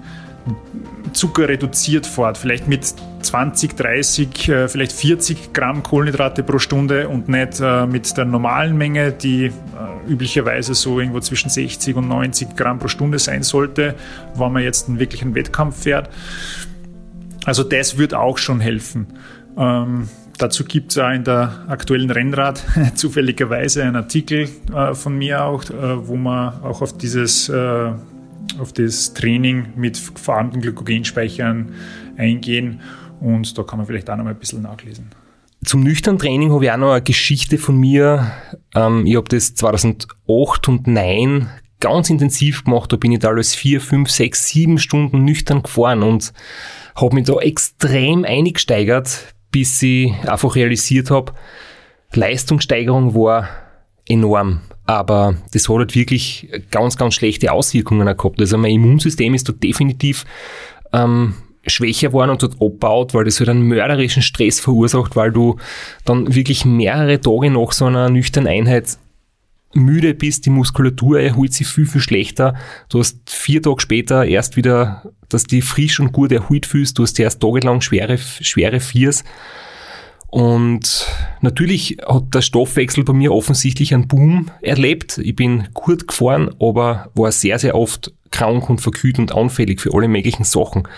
Zucker reduziert fort, vielleicht mit 20, 30, äh, vielleicht 40 Gramm Kohlenhydrate pro Stunde und nicht äh, mit der normalen Menge, die äh, üblicherweise so irgendwo zwischen 60 und 90 Gramm pro Stunde sein sollte, wenn man jetzt einen wirklichen Wettkampf fährt. Also das wird auch schon helfen. Ähm, dazu gibt es ja in der aktuellen Rennrad zufälligerweise einen Artikel äh, von mir auch, äh, wo man auch auf dieses äh, auf das Training mit verarmten Glykogenspeichern eingehen und da kann man vielleicht auch noch mal ein bisschen nachlesen. Zum nüchternen Training habe ich auch noch eine Geschichte von mir. Ähm, ich habe das 2008 und 2009 ganz intensiv gemacht. Da bin ich da alles vier, fünf, sechs, sieben Stunden nüchtern gefahren und habe mich da extrem eingesteigert, bis ich einfach realisiert habe, Leistungssteigerung war enorm. Aber das hat halt wirklich ganz, ganz schlechte Auswirkungen gehabt. Also mein Immunsystem ist da definitiv ähm, schwächer geworden und hat abgebaut, weil das halt einen mörderischen Stress verursacht, weil du dann wirklich mehrere Tage nach so einer nüchternen Einheit müde bist, die Muskulatur erholt sich viel, viel schlechter. Du hast vier Tage später erst wieder, dass die frisch und gut erholt fühlst. Du hast erst tagelang schwere, schwere Viers. Und natürlich hat der Stoffwechsel bei mir offensichtlich einen Boom erlebt. Ich bin gut gefahren, aber war sehr, sehr oft krank und verkühlt und anfällig für alle möglichen Sachen.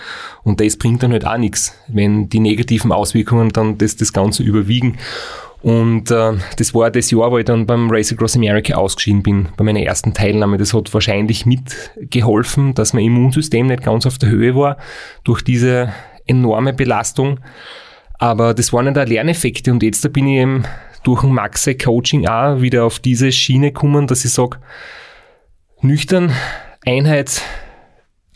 Und das bringt dann halt auch nichts, wenn die negativen Auswirkungen dann das, das Ganze überwiegen. Und äh, das war das Jahr, wo ich dann beim Race Across America ausgeschieden bin, bei meiner ersten Teilnahme. Das hat wahrscheinlich mitgeholfen, dass mein Immunsystem nicht ganz auf der Höhe war durch diese enorme Belastung. Aber das waren ja Lerneffekte und jetzt da bin ich eben durch ein Maxe Coaching auch wieder auf diese Schiene gekommen, dass ich sage, nüchtern, Einheit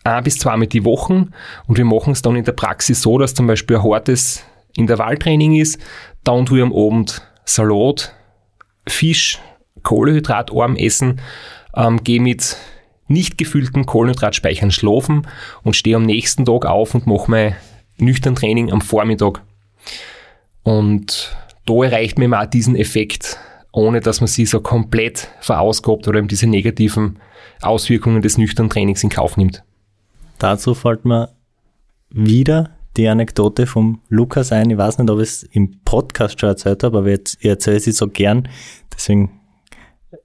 ein bis zweimal die Wochen und wir machen es dann in der Praxis so, dass zum Beispiel ein hartes Intervalltraining ist, dann tue ich am Abend Salat, Fisch, kohlenhydratarm essen, ähm, gehe mit nicht gefüllten Kohlenhydratspeichern schlafen und stehe am nächsten Tag auf und mache mein nüchtern Training am Vormittag. Und da erreicht man auch diesen Effekt, ohne dass man sie so komplett verausgabt oder eben diese negativen Auswirkungen des nüchternen Trainings in Kauf nimmt. Dazu fällt mir wieder die Anekdote vom Lukas ein. Ich weiß nicht, ob ich es im Podcast schon erzählt habe, aber ich erzähle sie so gern. Deswegen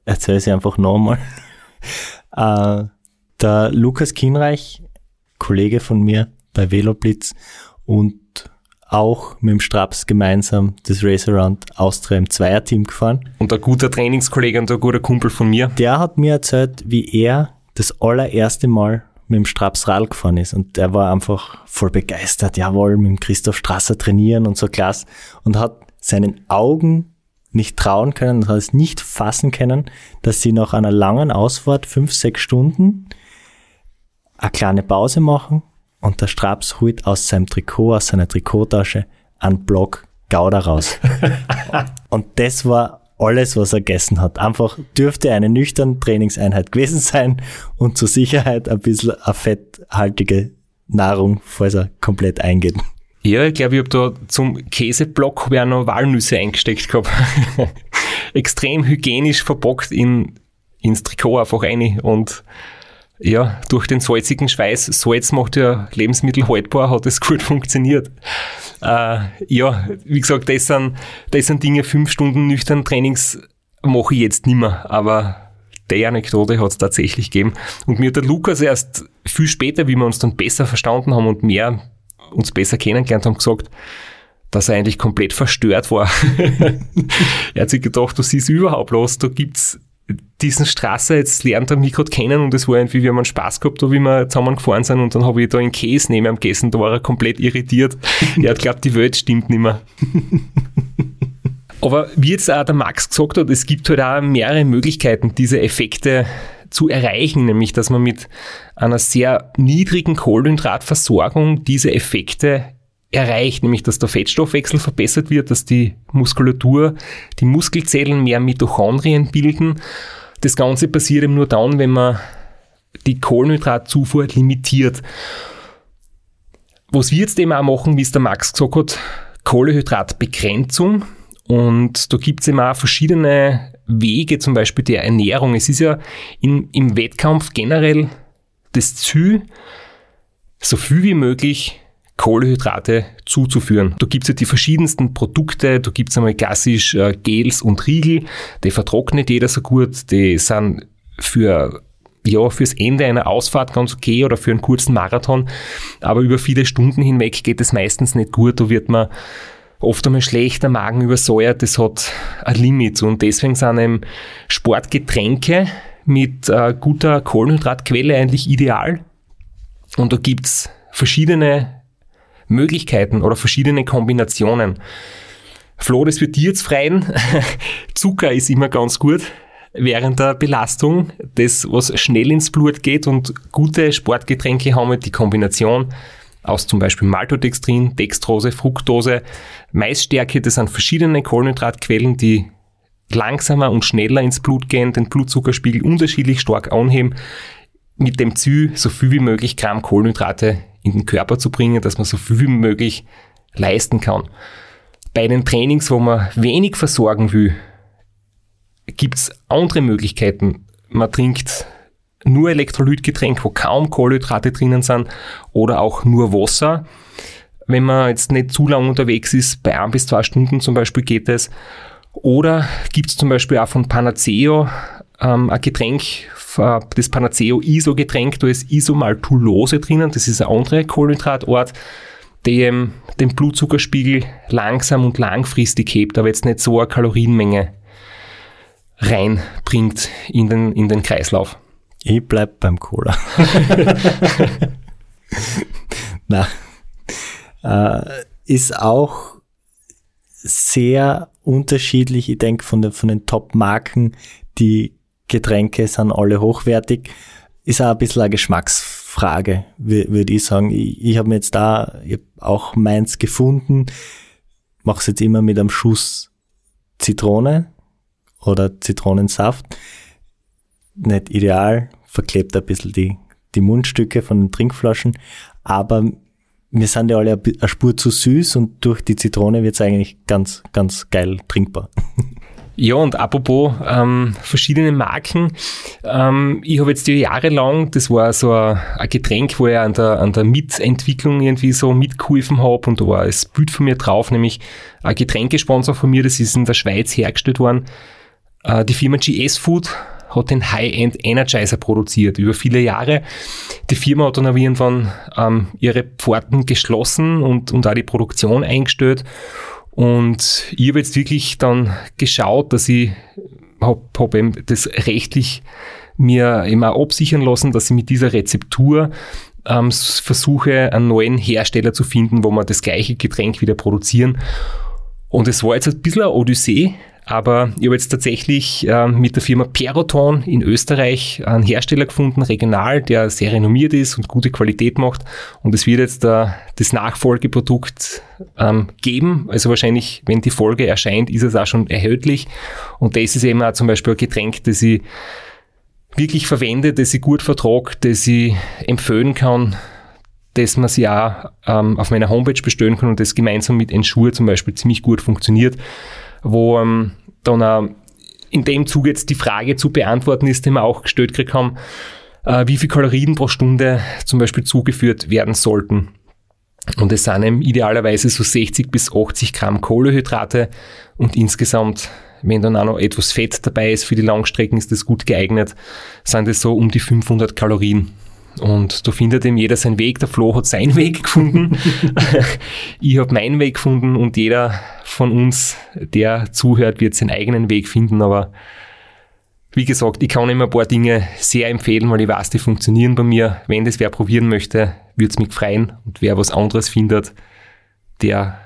erzähle ich sie einfach nochmal. äh, der Lukas Kinreich, Kollege von mir bei Veloblitz und auch mit dem Straps gemeinsam das Race Around Austria im Zweierteam gefahren. Und ein guter Trainingskollege und ein guter Kumpel von mir. Der hat mir erzählt, wie er das allererste Mal mit dem Straps Radl gefahren ist. Und der war einfach voll begeistert. Jawohl, mit dem Christoph Strasser trainieren und so klasse. Und hat seinen Augen nicht trauen können und hat es nicht fassen können, dass sie nach einer langen Ausfahrt, fünf, sechs Stunden, eine kleine Pause machen und der Straps holt aus seinem Trikot, aus seiner Trikottasche, einen Block Gouda raus. und das war alles, was er gegessen hat. Einfach dürfte eine nüchterne Trainingseinheit gewesen sein und zur Sicherheit ein bisschen eine fetthaltige Nahrung, falls er komplett eingeht. Ja, ich glaube, ich habe da zum Käseblock habe noch Walnüsse eingesteckt gehabt. Extrem hygienisch verpackt in, ins Trikot einfach rein und ja, durch den salzigen Schweiß, Salz macht ja Lebensmittel haltbar, hat es gut funktioniert. Äh, ja, wie gesagt, das sind, das sind Dinge, fünf Stunden nüchtern Trainings mache ich jetzt nicht mehr, aber die Anekdote hat es tatsächlich gegeben. Und mir hat der Lukas erst viel später, wie wir uns dann besser verstanden haben und mehr uns besser kennengelernt haben, gesagt, dass er eigentlich komplett verstört war. er hat sich gedacht, du siehst überhaupt los, da gibt's diesen Straße, jetzt lernt er mich gerade kennen und es war irgendwie, wir haben einen Spaß gehabt, da wie wir zusammen gefahren sind und dann habe ich da einen Käse neben ihm gegessen, da war er komplett irritiert. er hat glaubt, die Welt stimmt nicht mehr. Aber wie jetzt auch der Max gesagt hat, es gibt halt auch mehrere Möglichkeiten, diese Effekte zu erreichen, nämlich dass man mit einer sehr niedrigen Kohlenhydratversorgung diese Effekte erreicht, nämlich dass der Fettstoffwechsel verbessert wird, dass die Muskulatur, die Muskelzellen mehr Mitochondrien bilden. Das Ganze passiert eben nur dann, wenn man die Kohlenhydratzufuhr limitiert. Was wir jetzt eben auch machen, wie es der Max gesagt hat, Kohlenhydratbegrenzung. Und da gibt es eben auch verschiedene Wege, zum Beispiel der Ernährung. Es ist ja in, im Wettkampf generell das Ziel, so viel wie möglich Kohlehydrate zuzuführen. Da gibt's ja die verschiedensten Produkte, da gibt's einmal klassisch äh, Gels und Riegel, die vertrocknet jeder so gut, die sind für ja, fürs Ende einer Ausfahrt ganz okay oder für einen kurzen Marathon, aber über viele Stunden hinweg geht es meistens nicht gut, da wird man oft einmal schlechter Magen übersäuert, das hat ein Limit. Und deswegen sind eben Sportgetränke mit äh, guter Kohlenhydratquelle eigentlich ideal. Und da gibt's verschiedene Möglichkeiten oder verschiedene Kombinationen. Flo, das wird dir jetzt freien. Zucker ist immer ganz gut während der Belastung. Das, was schnell ins Blut geht und gute Sportgetränke haben die Kombination aus zum Beispiel Maltodextrin, Dextrose, Fructose, Maisstärke. Das sind verschiedene Kohlenhydratquellen, die langsamer und schneller ins Blut gehen, den Blutzuckerspiegel unterschiedlich stark anheben, mit dem Ziel, so viel wie möglich Gramm Kohlenhydrate in den Körper zu bringen, dass man so viel wie möglich leisten kann. Bei den Trainings, wo man wenig versorgen will, gibt es andere Möglichkeiten. Man trinkt nur Elektrolytgetränk, wo kaum Kohlenhydrate drinnen sind oder auch nur Wasser. Wenn man jetzt nicht zu lang unterwegs ist, bei ein bis zwei Stunden zum Beispiel geht es. Oder gibt es zum Beispiel auch von Panaceo ähm, ein Getränk, äh, das Panaceo ISO-Getränk, da ist Isomaltulose drinnen, das ist ein anderer Kohlenhydratort, der den Blutzuckerspiegel langsam und langfristig hebt, aber jetzt nicht so eine Kalorienmenge reinbringt in den, in den Kreislauf. Ich bleib beim Cola. Na, äh, ist auch sehr unterschiedlich. Ich denke, von den, von den Top-Marken, die Getränke sind alle hochwertig. Ist auch ein bisschen eine Geschmacksfrage, würde ich sagen. Ich, ich habe mir jetzt da auch meins gefunden. Mache es jetzt immer mit einem Schuss Zitrone oder Zitronensaft. Nicht ideal, verklebt ein bisschen die, die Mundstücke von den Trinkflaschen, aber wir sind ja alle eine Spur zu süß und durch die Zitrone wird es eigentlich ganz, ganz geil trinkbar. Ja, und apropos ähm, verschiedene Marken, ähm, ich habe jetzt die Jahre lang, das war so ein, Getränk, wo ich an der, an der Mitentwicklung irgendwie so mitgeholfen habe und da war ein Bild von mir drauf, nämlich ein Getränkesponsor von mir, das ist in der Schweiz hergestellt worden. Äh, die Firma GS Food hat den High-End Energizer produziert über viele Jahre. Die Firma hat dann aber irgendwann ähm, ihre Pforten geschlossen und, und auch die Produktion eingestellt. Und ich habe jetzt wirklich dann geschaut, dass ich habe hab eben das rechtlich mir immer absichern lassen, dass ich mit dieser Rezeptur ähm, versuche, einen neuen Hersteller zu finden, wo wir das gleiche Getränk wieder produzieren. Und es war jetzt ein bisschen eine Odyssee, aber ich habe jetzt tatsächlich äh, mit der Firma Peroton in Österreich einen Hersteller gefunden, regional, der sehr renommiert ist und gute Qualität macht. Und es wird jetzt äh, das Nachfolgeprodukt ähm, geben. Also wahrscheinlich, wenn die Folge erscheint, ist es auch schon erhältlich. Und das ist eben auch zum Beispiel ein Getränk, das ich wirklich verwende, das ich gut vertrage, das ich empfehlen kann, dass man sie auch ähm, auf meiner Homepage bestellen kann und das gemeinsam mit Ensure zum Beispiel ziemlich gut funktioniert wo ähm, dann äh, in dem Zuge jetzt die Frage zu beantworten ist, die wir auch gestellt gekriegt haben, äh, wie viel Kalorien pro Stunde zum Beispiel zugeführt werden sollten. Und es sind eben idealerweise so 60 bis 80 Gramm Kohlehydrate und insgesamt, wenn dann auch noch etwas Fett dabei ist für die Langstrecken, ist das gut geeignet, sind es so um die 500 Kalorien. Und da findet eben jeder seinen Weg. Der Flo hat seinen Weg gefunden. ich habe meinen Weg gefunden und jeder von uns, der zuhört, wird seinen eigenen Weg finden. Aber wie gesagt, ich kann immer ein paar Dinge sehr empfehlen, weil ich weiß, die funktionieren bei mir. Wenn das wer probieren möchte, würde es mich freuen. Und wer was anderes findet, der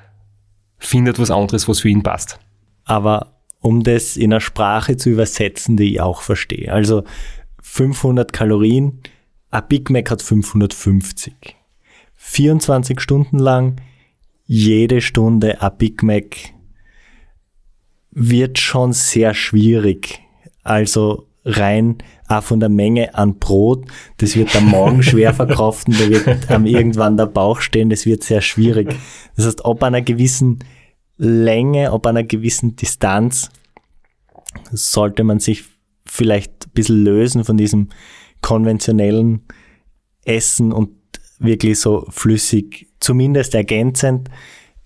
findet was anderes, was für ihn passt. Aber um das in einer Sprache zu übersetzen, die ich auch verstehe. Also 500 Kalorien ein Big Mac hat 550. 24 Stunden lang, jede Stunde ein Big Mac wird schon sehr schwierig. Also rein auch von der Menge an Brot, das wird am Morgen schwer verkraften, da wird am irgendwann der Bauch stehen, das wird sehr schwierig. Das heißt, ob einer gewissen Länge, ob einer gewissen Distanz, sollte man sich vielleicht ein bisschen lösen von diesem konventionellen Essen und wirklich so flüssig, zumindest ergänzend,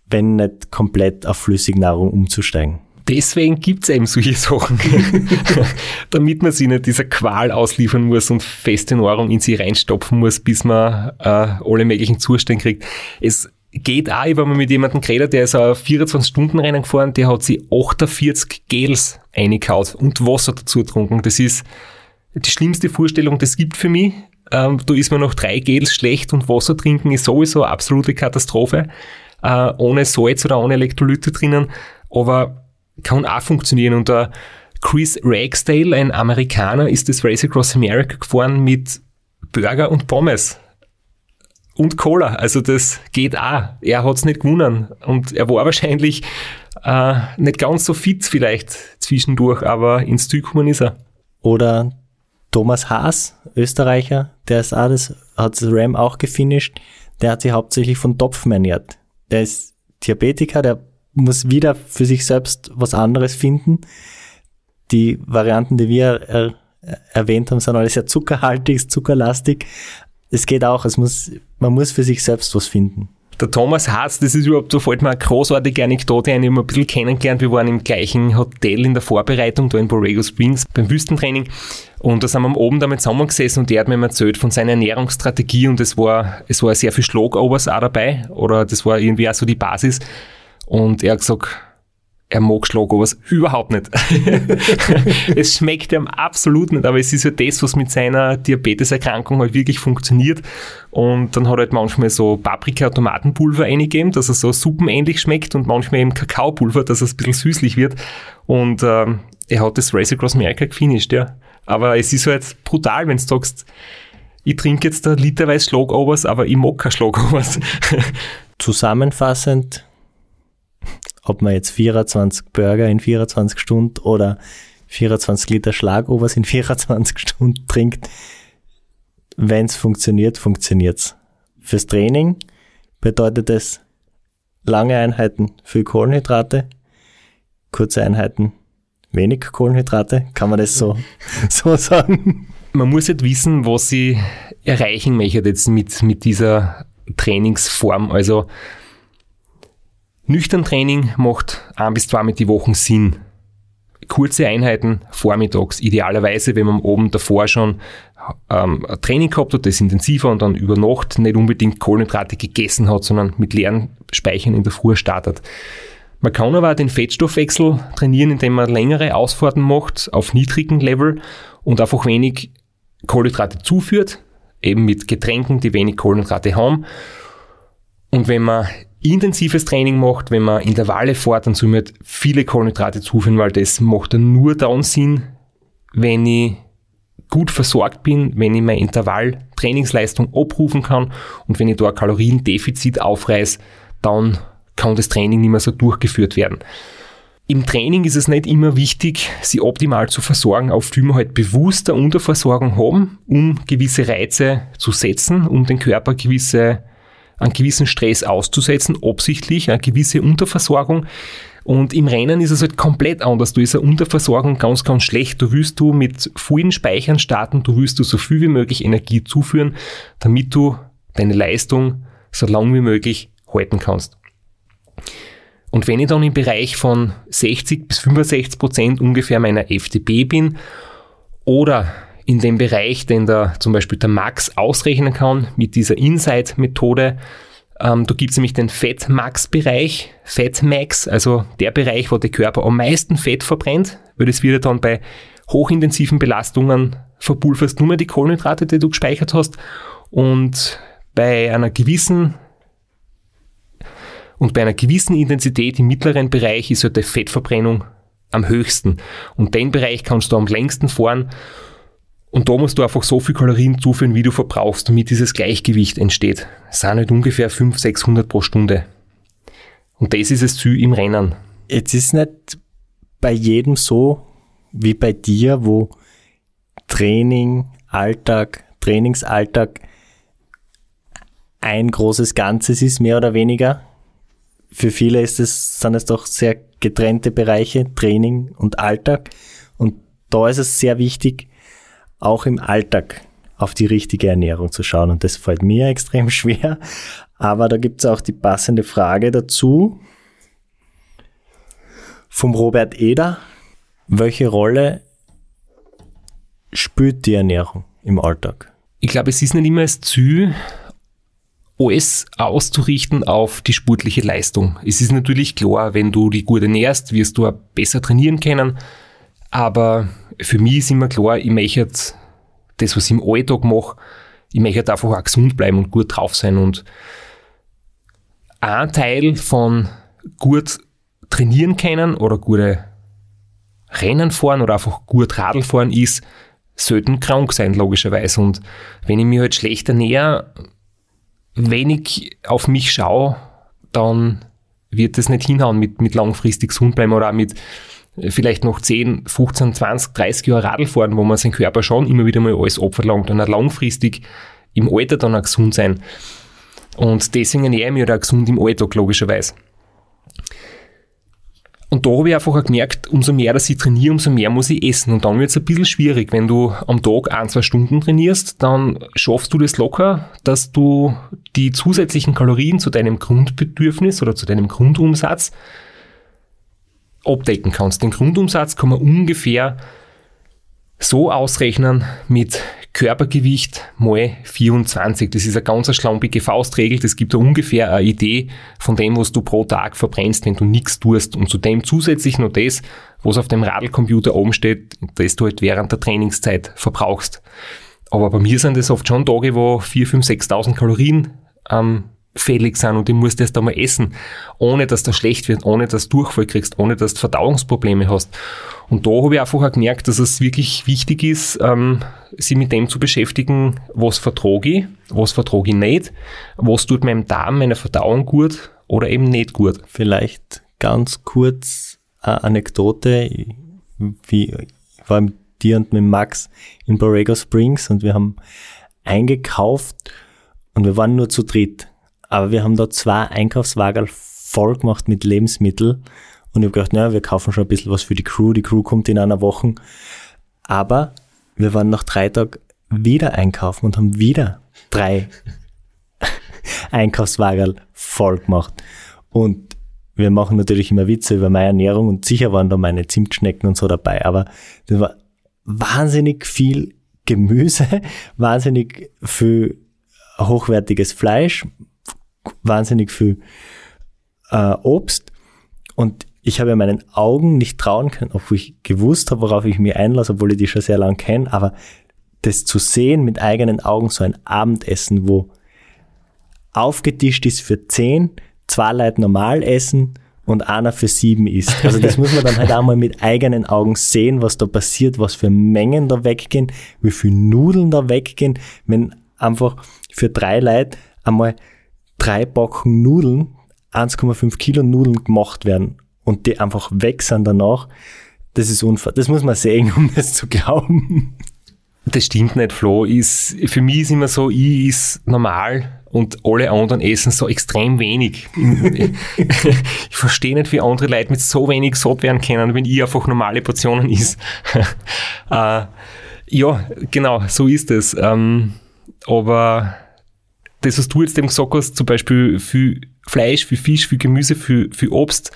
wenn nicht komplett auf Flüssignahrung umzusteigen. Deswegen gibt es eben solche Sachen, damit man sich nicht dieser Qual ausliefern muss und feste Nahrung in sie reinstopfen muss, bis man äh, alle möglichen Zustände kriegt. Es geht auch, ich war mal mit jemandem geredet, der ist ein 24-Stunden-Rennen gefahren, der hat sich 48 Gels eingekaut und Wasser dazu getrunken. Das ist die schlimmste Vorstellung, das gibt für mich. Ähm, da ist man noch drei Gels schlecht und Wasser trinken ist sowieso eine absolute Katastrophe. Äh, ohne Salz oder ohne Elektrolyte drinnen. Aber kann auch funktionieren. Und der Chris Ragsdale, ein Amerikaner, ist das Race Across America gefahren mit Burger und Pommes. Und Cola. Also das geht auch. Er hat es nicht gewonnen. Und er war wahrscheinlich äh, nicht ganz so fit vielleicht zwischendurch, aber ins Ziel gekommen ist er. Oder Thomas Haas, Österreicher, der ist auch das, hat das Ram auch gefinisht, der hat sich hauptsächlich von Topfen ernährt. Der ist Diabetiker, der muss wieder für sich selbst was anderes finden. Die Varianten, die wir er, erwähnt haben, sind alle sehr zuckerhaltig, zuckerlastig. Es geht auch, es muss, man muss für sich selbst was finden. Der Thomas Haas, das ist überhaupt, so fällt mir eine großartige Anekdote ein, ich habe ein bisschen kennengelernt. Wir waren im gleichen Hotel in der Vorbereitung, da in Borrego Springs, beim Wüstentraining. Und da sind wir oben damit zusammengesessen und der hat mir erzählt von seiner Ernährungsstrategie und es war, es war sehr viel Schlagovers auch dabei oder das war irgendwie auch so die Basis. Und er hat gesagt, er mag Schlagobers überhaupt nicht. es schmeckt ihm absolut nicht, aber es ist ja das, was mit seiner Diabeteserkrankung halt wirklich funktioniert. Und dann hat er halt manchmal so Paprika-Tomatenpulver eingegeben, dass er so suppenähnlich schmeckt und manchmal eben Kakaopulver, dass es ein bisschen süßlich wird. Und ähm, er hat das Race Across America gefinisht, ja. Aber es ist halt brutal, wenn du sagst, ich trinke jetzt da literweise Schlagobers, aber ich mag kein Schlagobers. Zusammenfassend ob man jetzt 24 Burger in 24 Stunden oder 24 Liter Schlagobers in 24 Stunden trinkt. Wenn es funktioniert, funktioniert's. Fürs Training bedeutet es lange Einheiten für Kohlenhydrate, kurze Einheiten wenig Kohlenhydrate, kann man das so, so sagen? Man muss jetzt wissen, was sie erreichen möchte jetzt mit, mit dieser Trainingsform. Also nüchtern Training macht ein bis zweimal die Woche Sinn. Kurze Einheiten vormittags, idealerweise, wenn man oben davor schon ähm, ein Training gehabt hat, das intensiver und dann über Nacht nicht unbedingt Kohlenhydrate gegessen hat, sondern mit leeren Speichern in der Früh startet. Man kann aber auch den Fettstoffwechsel trainieren, indem man längere Ausfahrten macht auf niedrigem Level und einfach wenig Kohlenhydrate zuführt, eben mit Getränken, die wenig Kohlenhydrate haben. Und wenn man intensives Training macht, wenn man Intervalle fährt, dann soll man viele Kohlenhydrate zuführen, weil das macht dann nur dann Sinn, wenn ich gut versorgt bin, wenn ich meine Intervall-Trainingsleistung abrufen kann und wenn ich da ein Kaloriendefizit aufreiß, dann kann das Training nicht mehr so durchgeführt werden. Im Training ist es nicht immer wichtig, sie optimal zu versorgen, auf die wir halt bewusst eine Unterversorgung haben, um gewisse Reize zu setzen, um den Körper gewisse, einen gewissen Stress auszusetzen, absichtlich, eine gewisse Unterversorgung. Und im Rennen ist es halt komplett anders. Du ist eine Unterversorgung ganz, ganz schlecht. Du willst du mit vollen Speichern starten, du willst du so viel wie möglich Energie zuführen, damit du deine Leistung so lang wie möglich halten kannst. Und wenn ich dann im Bereich von 60 bis 65 Prozent ungefähr meiner FDP bin oder in dem Bereich, den da zum Beispiel der Max ausrechnen kann mit dieser Insight-Methode, ähm, da gibt es nämlich den Fett-Max-Bereich, Fett-Max, also der Bereich, wo der Körper am meisten Fett verbrennt, weil das wird dann bei hochintensiven Belastungen verpulverst nur mehr die Kohlenhydrate, die du gespeichert hast und bei einer gewissen und bei einer gewissen Intensität im mittleren Bereich ist halt die Fettverbrennung am höchsten. Und den Bereich kannst du am längsten fahren. Und da musst du einfach so viel Kalorien zuführen, wie du verbrauchst, damit dieses Gleichgewicht entsteht. Es sind halt ungefähr 500, 600 pro Stunde. Und das ist das Ziel im Rennen. Jetzt ist nicht bei jedem so wie bei dir, wo Training, Alltag, Trainingsalltag ein großes Ganzes ist, mehr oder weniger für viele ist es, sind es doch sehr getrennte Bereiche, Training und Alltag. Und da ist es sehr wichtig, auch im Alltag auf die richtige Ernährung zu schauen. Und das fällt mir extrem schwer. Aber da gibt es auch die passende Frage dazu vom Robert Eder. Welche Rolle spielt die Ernährung im Alltag? Ich glaube, es ist nicht immer das Ziel, alles auszurichten auf die sportliche Leistung. Es ist natürlich klar, wenn du die gut ernährst, wirst du auch besser trainieren können. Aber für mich ist immer klar, ich möchte das, was ich im Alltag mache, ich möchte einfach auch gesund bleiben und gut drauf sein. Und ein Teil von gut trainieren können oder gute Rennen fahren oder einfach gut Radl fahren ist, sollten krank sein, logischerweise. Und wenn ich mich halt schlecht ernähre, wenig auf mich schaue, dann wird es nicht hinhauen mit, mit langfristig gesund bleiben oder auch mit vielleicht noch 10, 15, 20, 30 Jahre Radl fahren, wo man seinen Körper schon immer wieder mal alles abverlangt und auch langfristig im Alter dann auch gesund sein. Und deswegen ernähre ich mich auch gesund im Alltag, logischerweise. Und da habe ich einfach auch gemerkt, umso mehr dass ich trainiere, umso mehr muss ich essen. Und dann wird es ein bisschen schwierig. Wenn du am Tag ein, zwei Stunden trainierst, dann schaffst du das locker, dass du die zusätzlichen Kalorien zu deinem Grundbedürfnis oder zu deinem Grundumsatz abdecken kannst. Den Grundumsatz kann man ungefähr so ausrechnen mit Körpergewicht mal 24. Das ist eine ganz schlampige Faustregel. Das gibt dir ungefähr eine Idee von dem, was du pro Tag verbrennst, wenn du nichts tust. Und zudem zusätzlich noch das, was auf dem Radlcomputer oben steht, das du halt während der Trainingszeit verbrauchst. Aber bei mir sind das oft schon Tage, wo 4, 5, 6.000 Kalorien ähm, fällig sind und ich muss das da mal essen, ohne dass das schlecht wird, ohne dass du Durchfall kriegst, ohne dass du Verdauungsprobleme hast. Und da habe ich einfach auch gemerkt, dass es wirklich wichtig ist, ähm, sich mit dem zu beschäftigen, was vertrage ich, was vertrage ich nicht, was tut meinem Darm, meiner Verdauung gut oder eben nicht gut. Vielleicht ganz kurz eine Anekdote, wie ich war mit dir und mit Max in Borrego Springs und wir haben eingekauft und wir waren nur zu dritt. Aber wir haben da zwei Einkaufswagen voll gemacht mit Lebensmitteln Und ich habe gedacht, naja, wir kaufen schon ein bisschen was für die Crew. Die Crew kommt in einer Woche. Aber wir waren nach drei Tagen wieder einkaufen und haben wieder drei Einkaufswagen voll gemacht. Und wir machen natürlich immer Witze über meine Ernährung und sicher waren da meine Zimtschnecken und so dabei, aber das war wahnsinnig viel Gemüse, wahnsinnig viel hochwertiges Fleisch, wahnsinnig viel äh, Obst und ich habe ja meinen Augen nicht trauen können, obwohl ich gewusst habe, worauf ich mich einlasse, obwohl ich die schon sehr lange kenne, aber das zu sehen mit eigenen Augen, so ein Abendessen, wo aufgetischt ist für zehn, zwei Leute normal essen und einer für sieben isst. Also das muss man dann halt einmal mit eigenen Augen sehen, was da passiert, was für Mengen da weggehen, wie viel Nudeln da weggehen, wenn einfach für drei Leute einmal drei Backen Nudeln, 1,5 Kilo Nudeln gemacht werden und die einfach weg sind danach. Das ist unfair. Das muss man sehen, um das zu glauben. Das stimmt nicht, Flo. Ist, für mich ist immer so, ich ist normal und alle anderen essen so extrem wenig. ich verstehe nicht, wie andere Leute mit so wenig satt werden können, wenn ich einfach normale Portionen isst. äh, ja, genau, so ist es. Ähm, aber das, was du jetzt eben gesagt hast, zum Beispiel für Fleisch, für Fisch, für Gemüse, für, für Obst,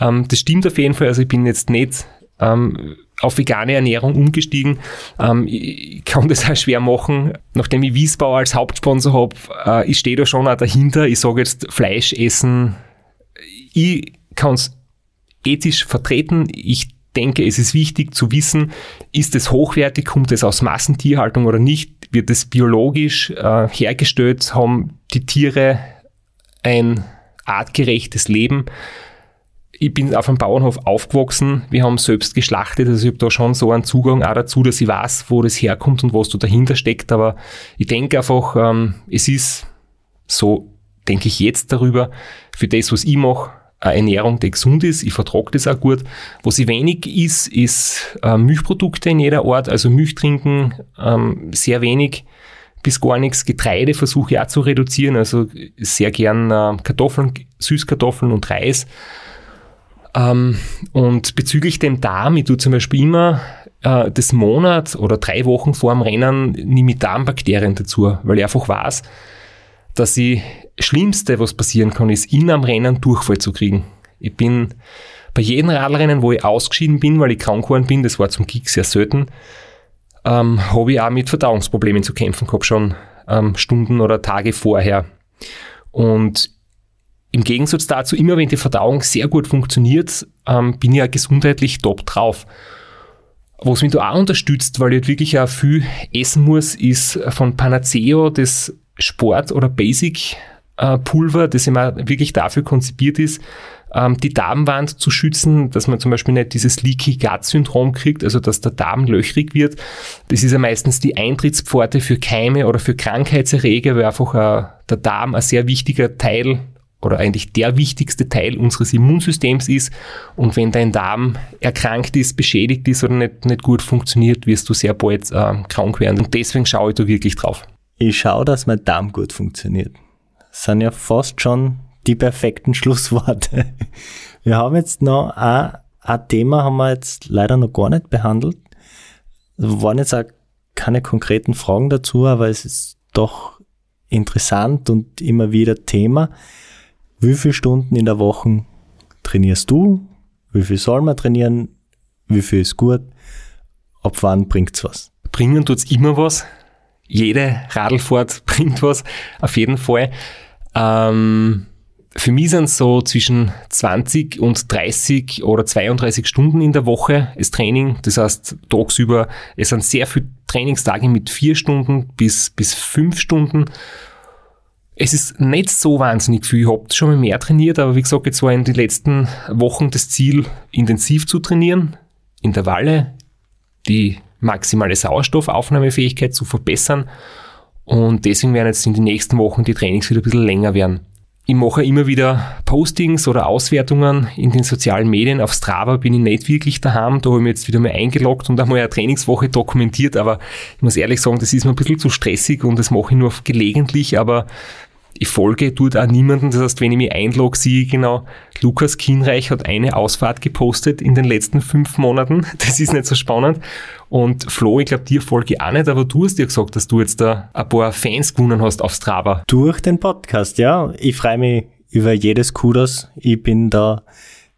ähm, das stimmt auf jeden Fall. Also ich bin jetzt nicht ähm, auf vegane Ernährung umgestiegen. Ähm, ich kann das auch schwer machen, nachdem ich Wiesbau als Hauptsponsor habe. Äh, ich stehe da schon auch dahinter. Ich sage jetzt Fleisch essen. Ich kann es ethisch vertreten. Ich denke, es ist wichtig zu wissen, ist es hochwertig, kommt es aus Massentierhaltung oder nicht, wird es biologisch äh, hergestellt, haben die Tiere ein artgerechtes Leben? Ich bin auf einem Bauernhof aufgewachsen, wir haben selbst geschlachtet, also ich habe da schon so einen Zugang auch dazu, dass ich weiß, wo das herkommt und was da dahinter steckt, aber ich denke einfach, ähm, es ist so, denke ich jetzt darüber, für das, was ich mache, eine Ernährung, die gesund ist, ich vertrage das auch gut. Was ich wenig ist, ist äh, Milchprodukte in jeder Art, also Milch trinken, ähm, sehr wenig bis gar nichts. Getreide versuche ich auch zu reduzieren, also sehr gern äh, Kartoffeln, Süßkartoffeln und Reis. Ähm, und bezüglich dem Darm, ich tue zum Beispiel immer äh, das Monat oder drei Wochen vor dem Rennen nehme ich Darmbakterien dazu, weil ich einfach weiß, dass die Schlimmste, was passieren kann, ist, in einem Rennen Durchfall zu kriegen. Ich bin bei jedem Radrennen, wo ich ausgeschieden bin, weil ich krank geworden bin, das war zum Kick sehr selten, ähm, habe ich auch mit Verdauungsproblemen zu kämpfen gehabt, schon ähm, Stunden oder Tage vorher. Und im Gegensatz dazu, immer wenn die Verdauung sehr gut funktioniert, ähm, bin ich ja gesundheitlich top drauf. Was mich da auch unterstützt, weil ich wirklich auch viel essen muss, ist von Panaceo das Sport- oder Basic-Pulver, äh, das immer wirklich dafür konzipiert ist, ähm, die Darmwand zu schützen, dass man zum Beispiel nicht dieses Leaky Gut Syndrom kriegt, also dass der Darm löchrig wird. Das ist ja meistens die Eintrittspforte für Keime oder für Krankheitserreger, weil einfach äh, der Darm ein sehr wichtiger Teil oder eigentlich der wichtigste Teil unseres Immunsystems ist. Und wenn dein Darm erkrankt ist, beschädigt ist oder nicht, nicht gut funktioniert, wirst du sehr bald äh, krank werden. Und deswegen schaue ich da wirklich drauf. Ich schaue, dass mein Darm gut funktioniert. Das sind ja fast schon die perfekten Schlussworte. Wir haben jetzt noch ein, ein Thema, haben wir jetzt leider noch gar nicht behandelt. Es waren jetzt auch keine konkreten Fragen dazu, aber es ist doch interessant und immer wieder Thema. Wie viele Stunden in der Woche trainierst du? Wie viel soll man trainieren? Wie viel ist gut? Ab wann bringt's was? Bringen tut's immer was. Jede Radlfahrt bringt was, auf jeden Fall. Ähm, für mich sind es so zwischen 20 und 30 oder 32 Stunden in der Woche das Training. Das heißt, tagsüber, es sind sehr viele Trainingstage mit vier Stunden bis, bis fünf Stunden. Es ist nicht so wahnsinnig viel. Ich habe schon mal mehr trainiert, aber wie gesagt, jetzt war in den letzten Wochen das Ziel, intensiv zu trainieren, Intervalle, die maximale Sauerstoffaufnahmefähigkeit zu verbessern. Und deswegen werden jetzt in den nächsten Wochen die Trainings wieder ein bisschen länger werden. Ich mache immer wieder Postings oder Auswertungen in den sozialen Medien. Auf Strava bin ich nicht wirklich daheim. Da habe ich mich jetzt wieder mal eingeloggt und einmal eine Trainingswoche dokumentiert. Aber ich muss ehrlich sagen, das ist mir ein bisschen zu stressig und das mache ich nur gelegentlich. Aber Ich folge dort auch niemanden. Das heißt, wenn ich mich einlogge, sehe ich genau, Lukas Kienreich hat eine Ausfahrt gepostet in den letzten fünf Monaten. Das ist nicht so spannend. Und Flo, ich glaube, dir folge ich auch nicht, aber du hast dir gesagt, dass du jetzt da ein paar Fans gewonnen hast auf Strava. Durch den Podcast, ja. Ich freue mich über jedes Kudos. Ich bin da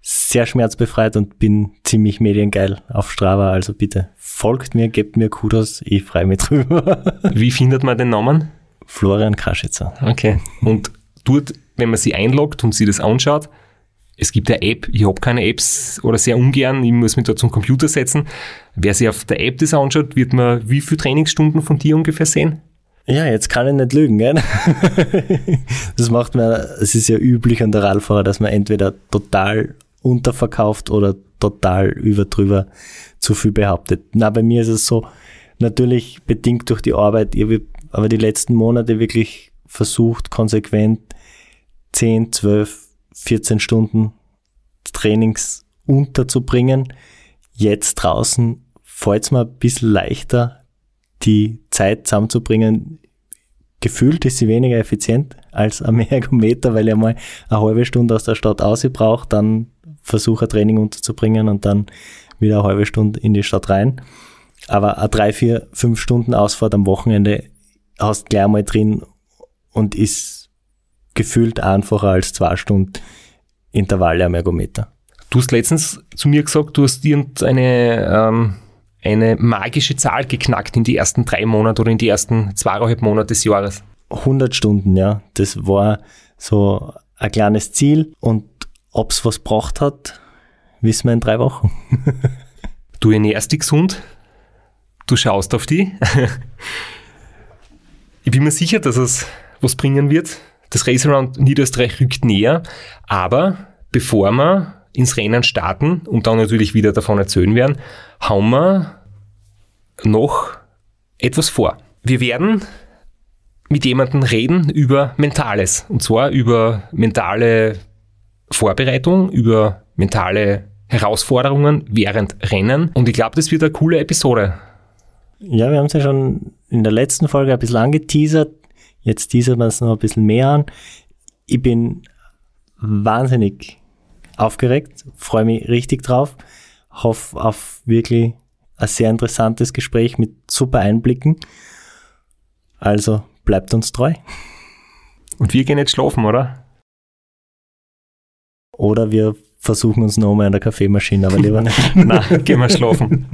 sehr schmerzbefreit und bin ziemlich mediengeil auf Strava. Also bitte folgt mir, gebt mir Kudos. Ich freue mich drüber. Wie findet man den Namen? Florian Kaschitzer. Okay. Und dort, wenn man sie einloggt und sie das anschaut, es gibt eine App, ich habe keine Apps oder sehr ungern, ich muss mich da zum Computer setzen. Wer sich auf der App das anschaut, wird man wie viele Trainingsstunden von dir ungefähr sehen? Ja, jetzt kann ich nicht lügen, gell? Das macht man, es ist ja üblich an der Radfahrer, dass man entweder total unterverkauft oder total überdrüber zu viel behauptet. Na, bei mir ist es so, natürlich bedingt durch die Arbeit, ich habe aber die letzten Monate wirklich versucht, konsequent 10, 12, 14 Stunden Trainings unterzubringen. Jetzt draußen fällt es mir ein bisschen leichter, die Zeit zusammenzubringen. Gefühlt ist sie weniger effizient als am Ergometer, weil ich mal eine halbe Stunde aus der Stadt aus brauche, dann versuche ein Training unterzubringen und dann wieder eine halbe Stunde in die Stadt rein. Aber eine drei, vier, fünf Stunden Ausfahrt am Wochenende hast gleich mal drin und ist gefühlt einfacher als zwei Stunden Intervalle am Ergometer. Du hast letztens zu mir gesagt, du hast irgendeine ähm, eine magische Zahl geknackt in die ersten drei Monate oder in die ersten zweieinhalb Monate des Jahres. 100 Stunden, ja. Das war so ein kleines Ziel und ob es was braucht hat, wissen wir in drei Wochen. du ernährst dich gesund, du schaust auf die. ich bin mir sicher, dass es was bringen wird. Das Race Around Niederösterreich rückt näher, aber bevor wir ins Rennen starten und dann natürlich wieder davon erzählen werden, haben wir noch etwas vor. Wir werden mit jemandem reden über Mentales. Und zwar über mentale Vorbereitung, über mentale Herausforderungen während Rennen. Und ich glaube, das wird eine coole Episode. Ja, wir haben es ja schon in der letzten Folge ein bisschen angeteasert. Jetzt teasert man es noch ein bisschen mehr an. Ich bin wahnsinnig aufgeregt, freue mich richtig drauf, hoffe auf wirklich ein sehr interessantes Gespräch mit super Einblicken. Also bleibt uns treu. Und wir gehen jetzt schlafen, oder? Oder wir versuchen uns nochmal an der Kaffeemaschine, aber lieber nicht. Nein, gehen wir schlafen.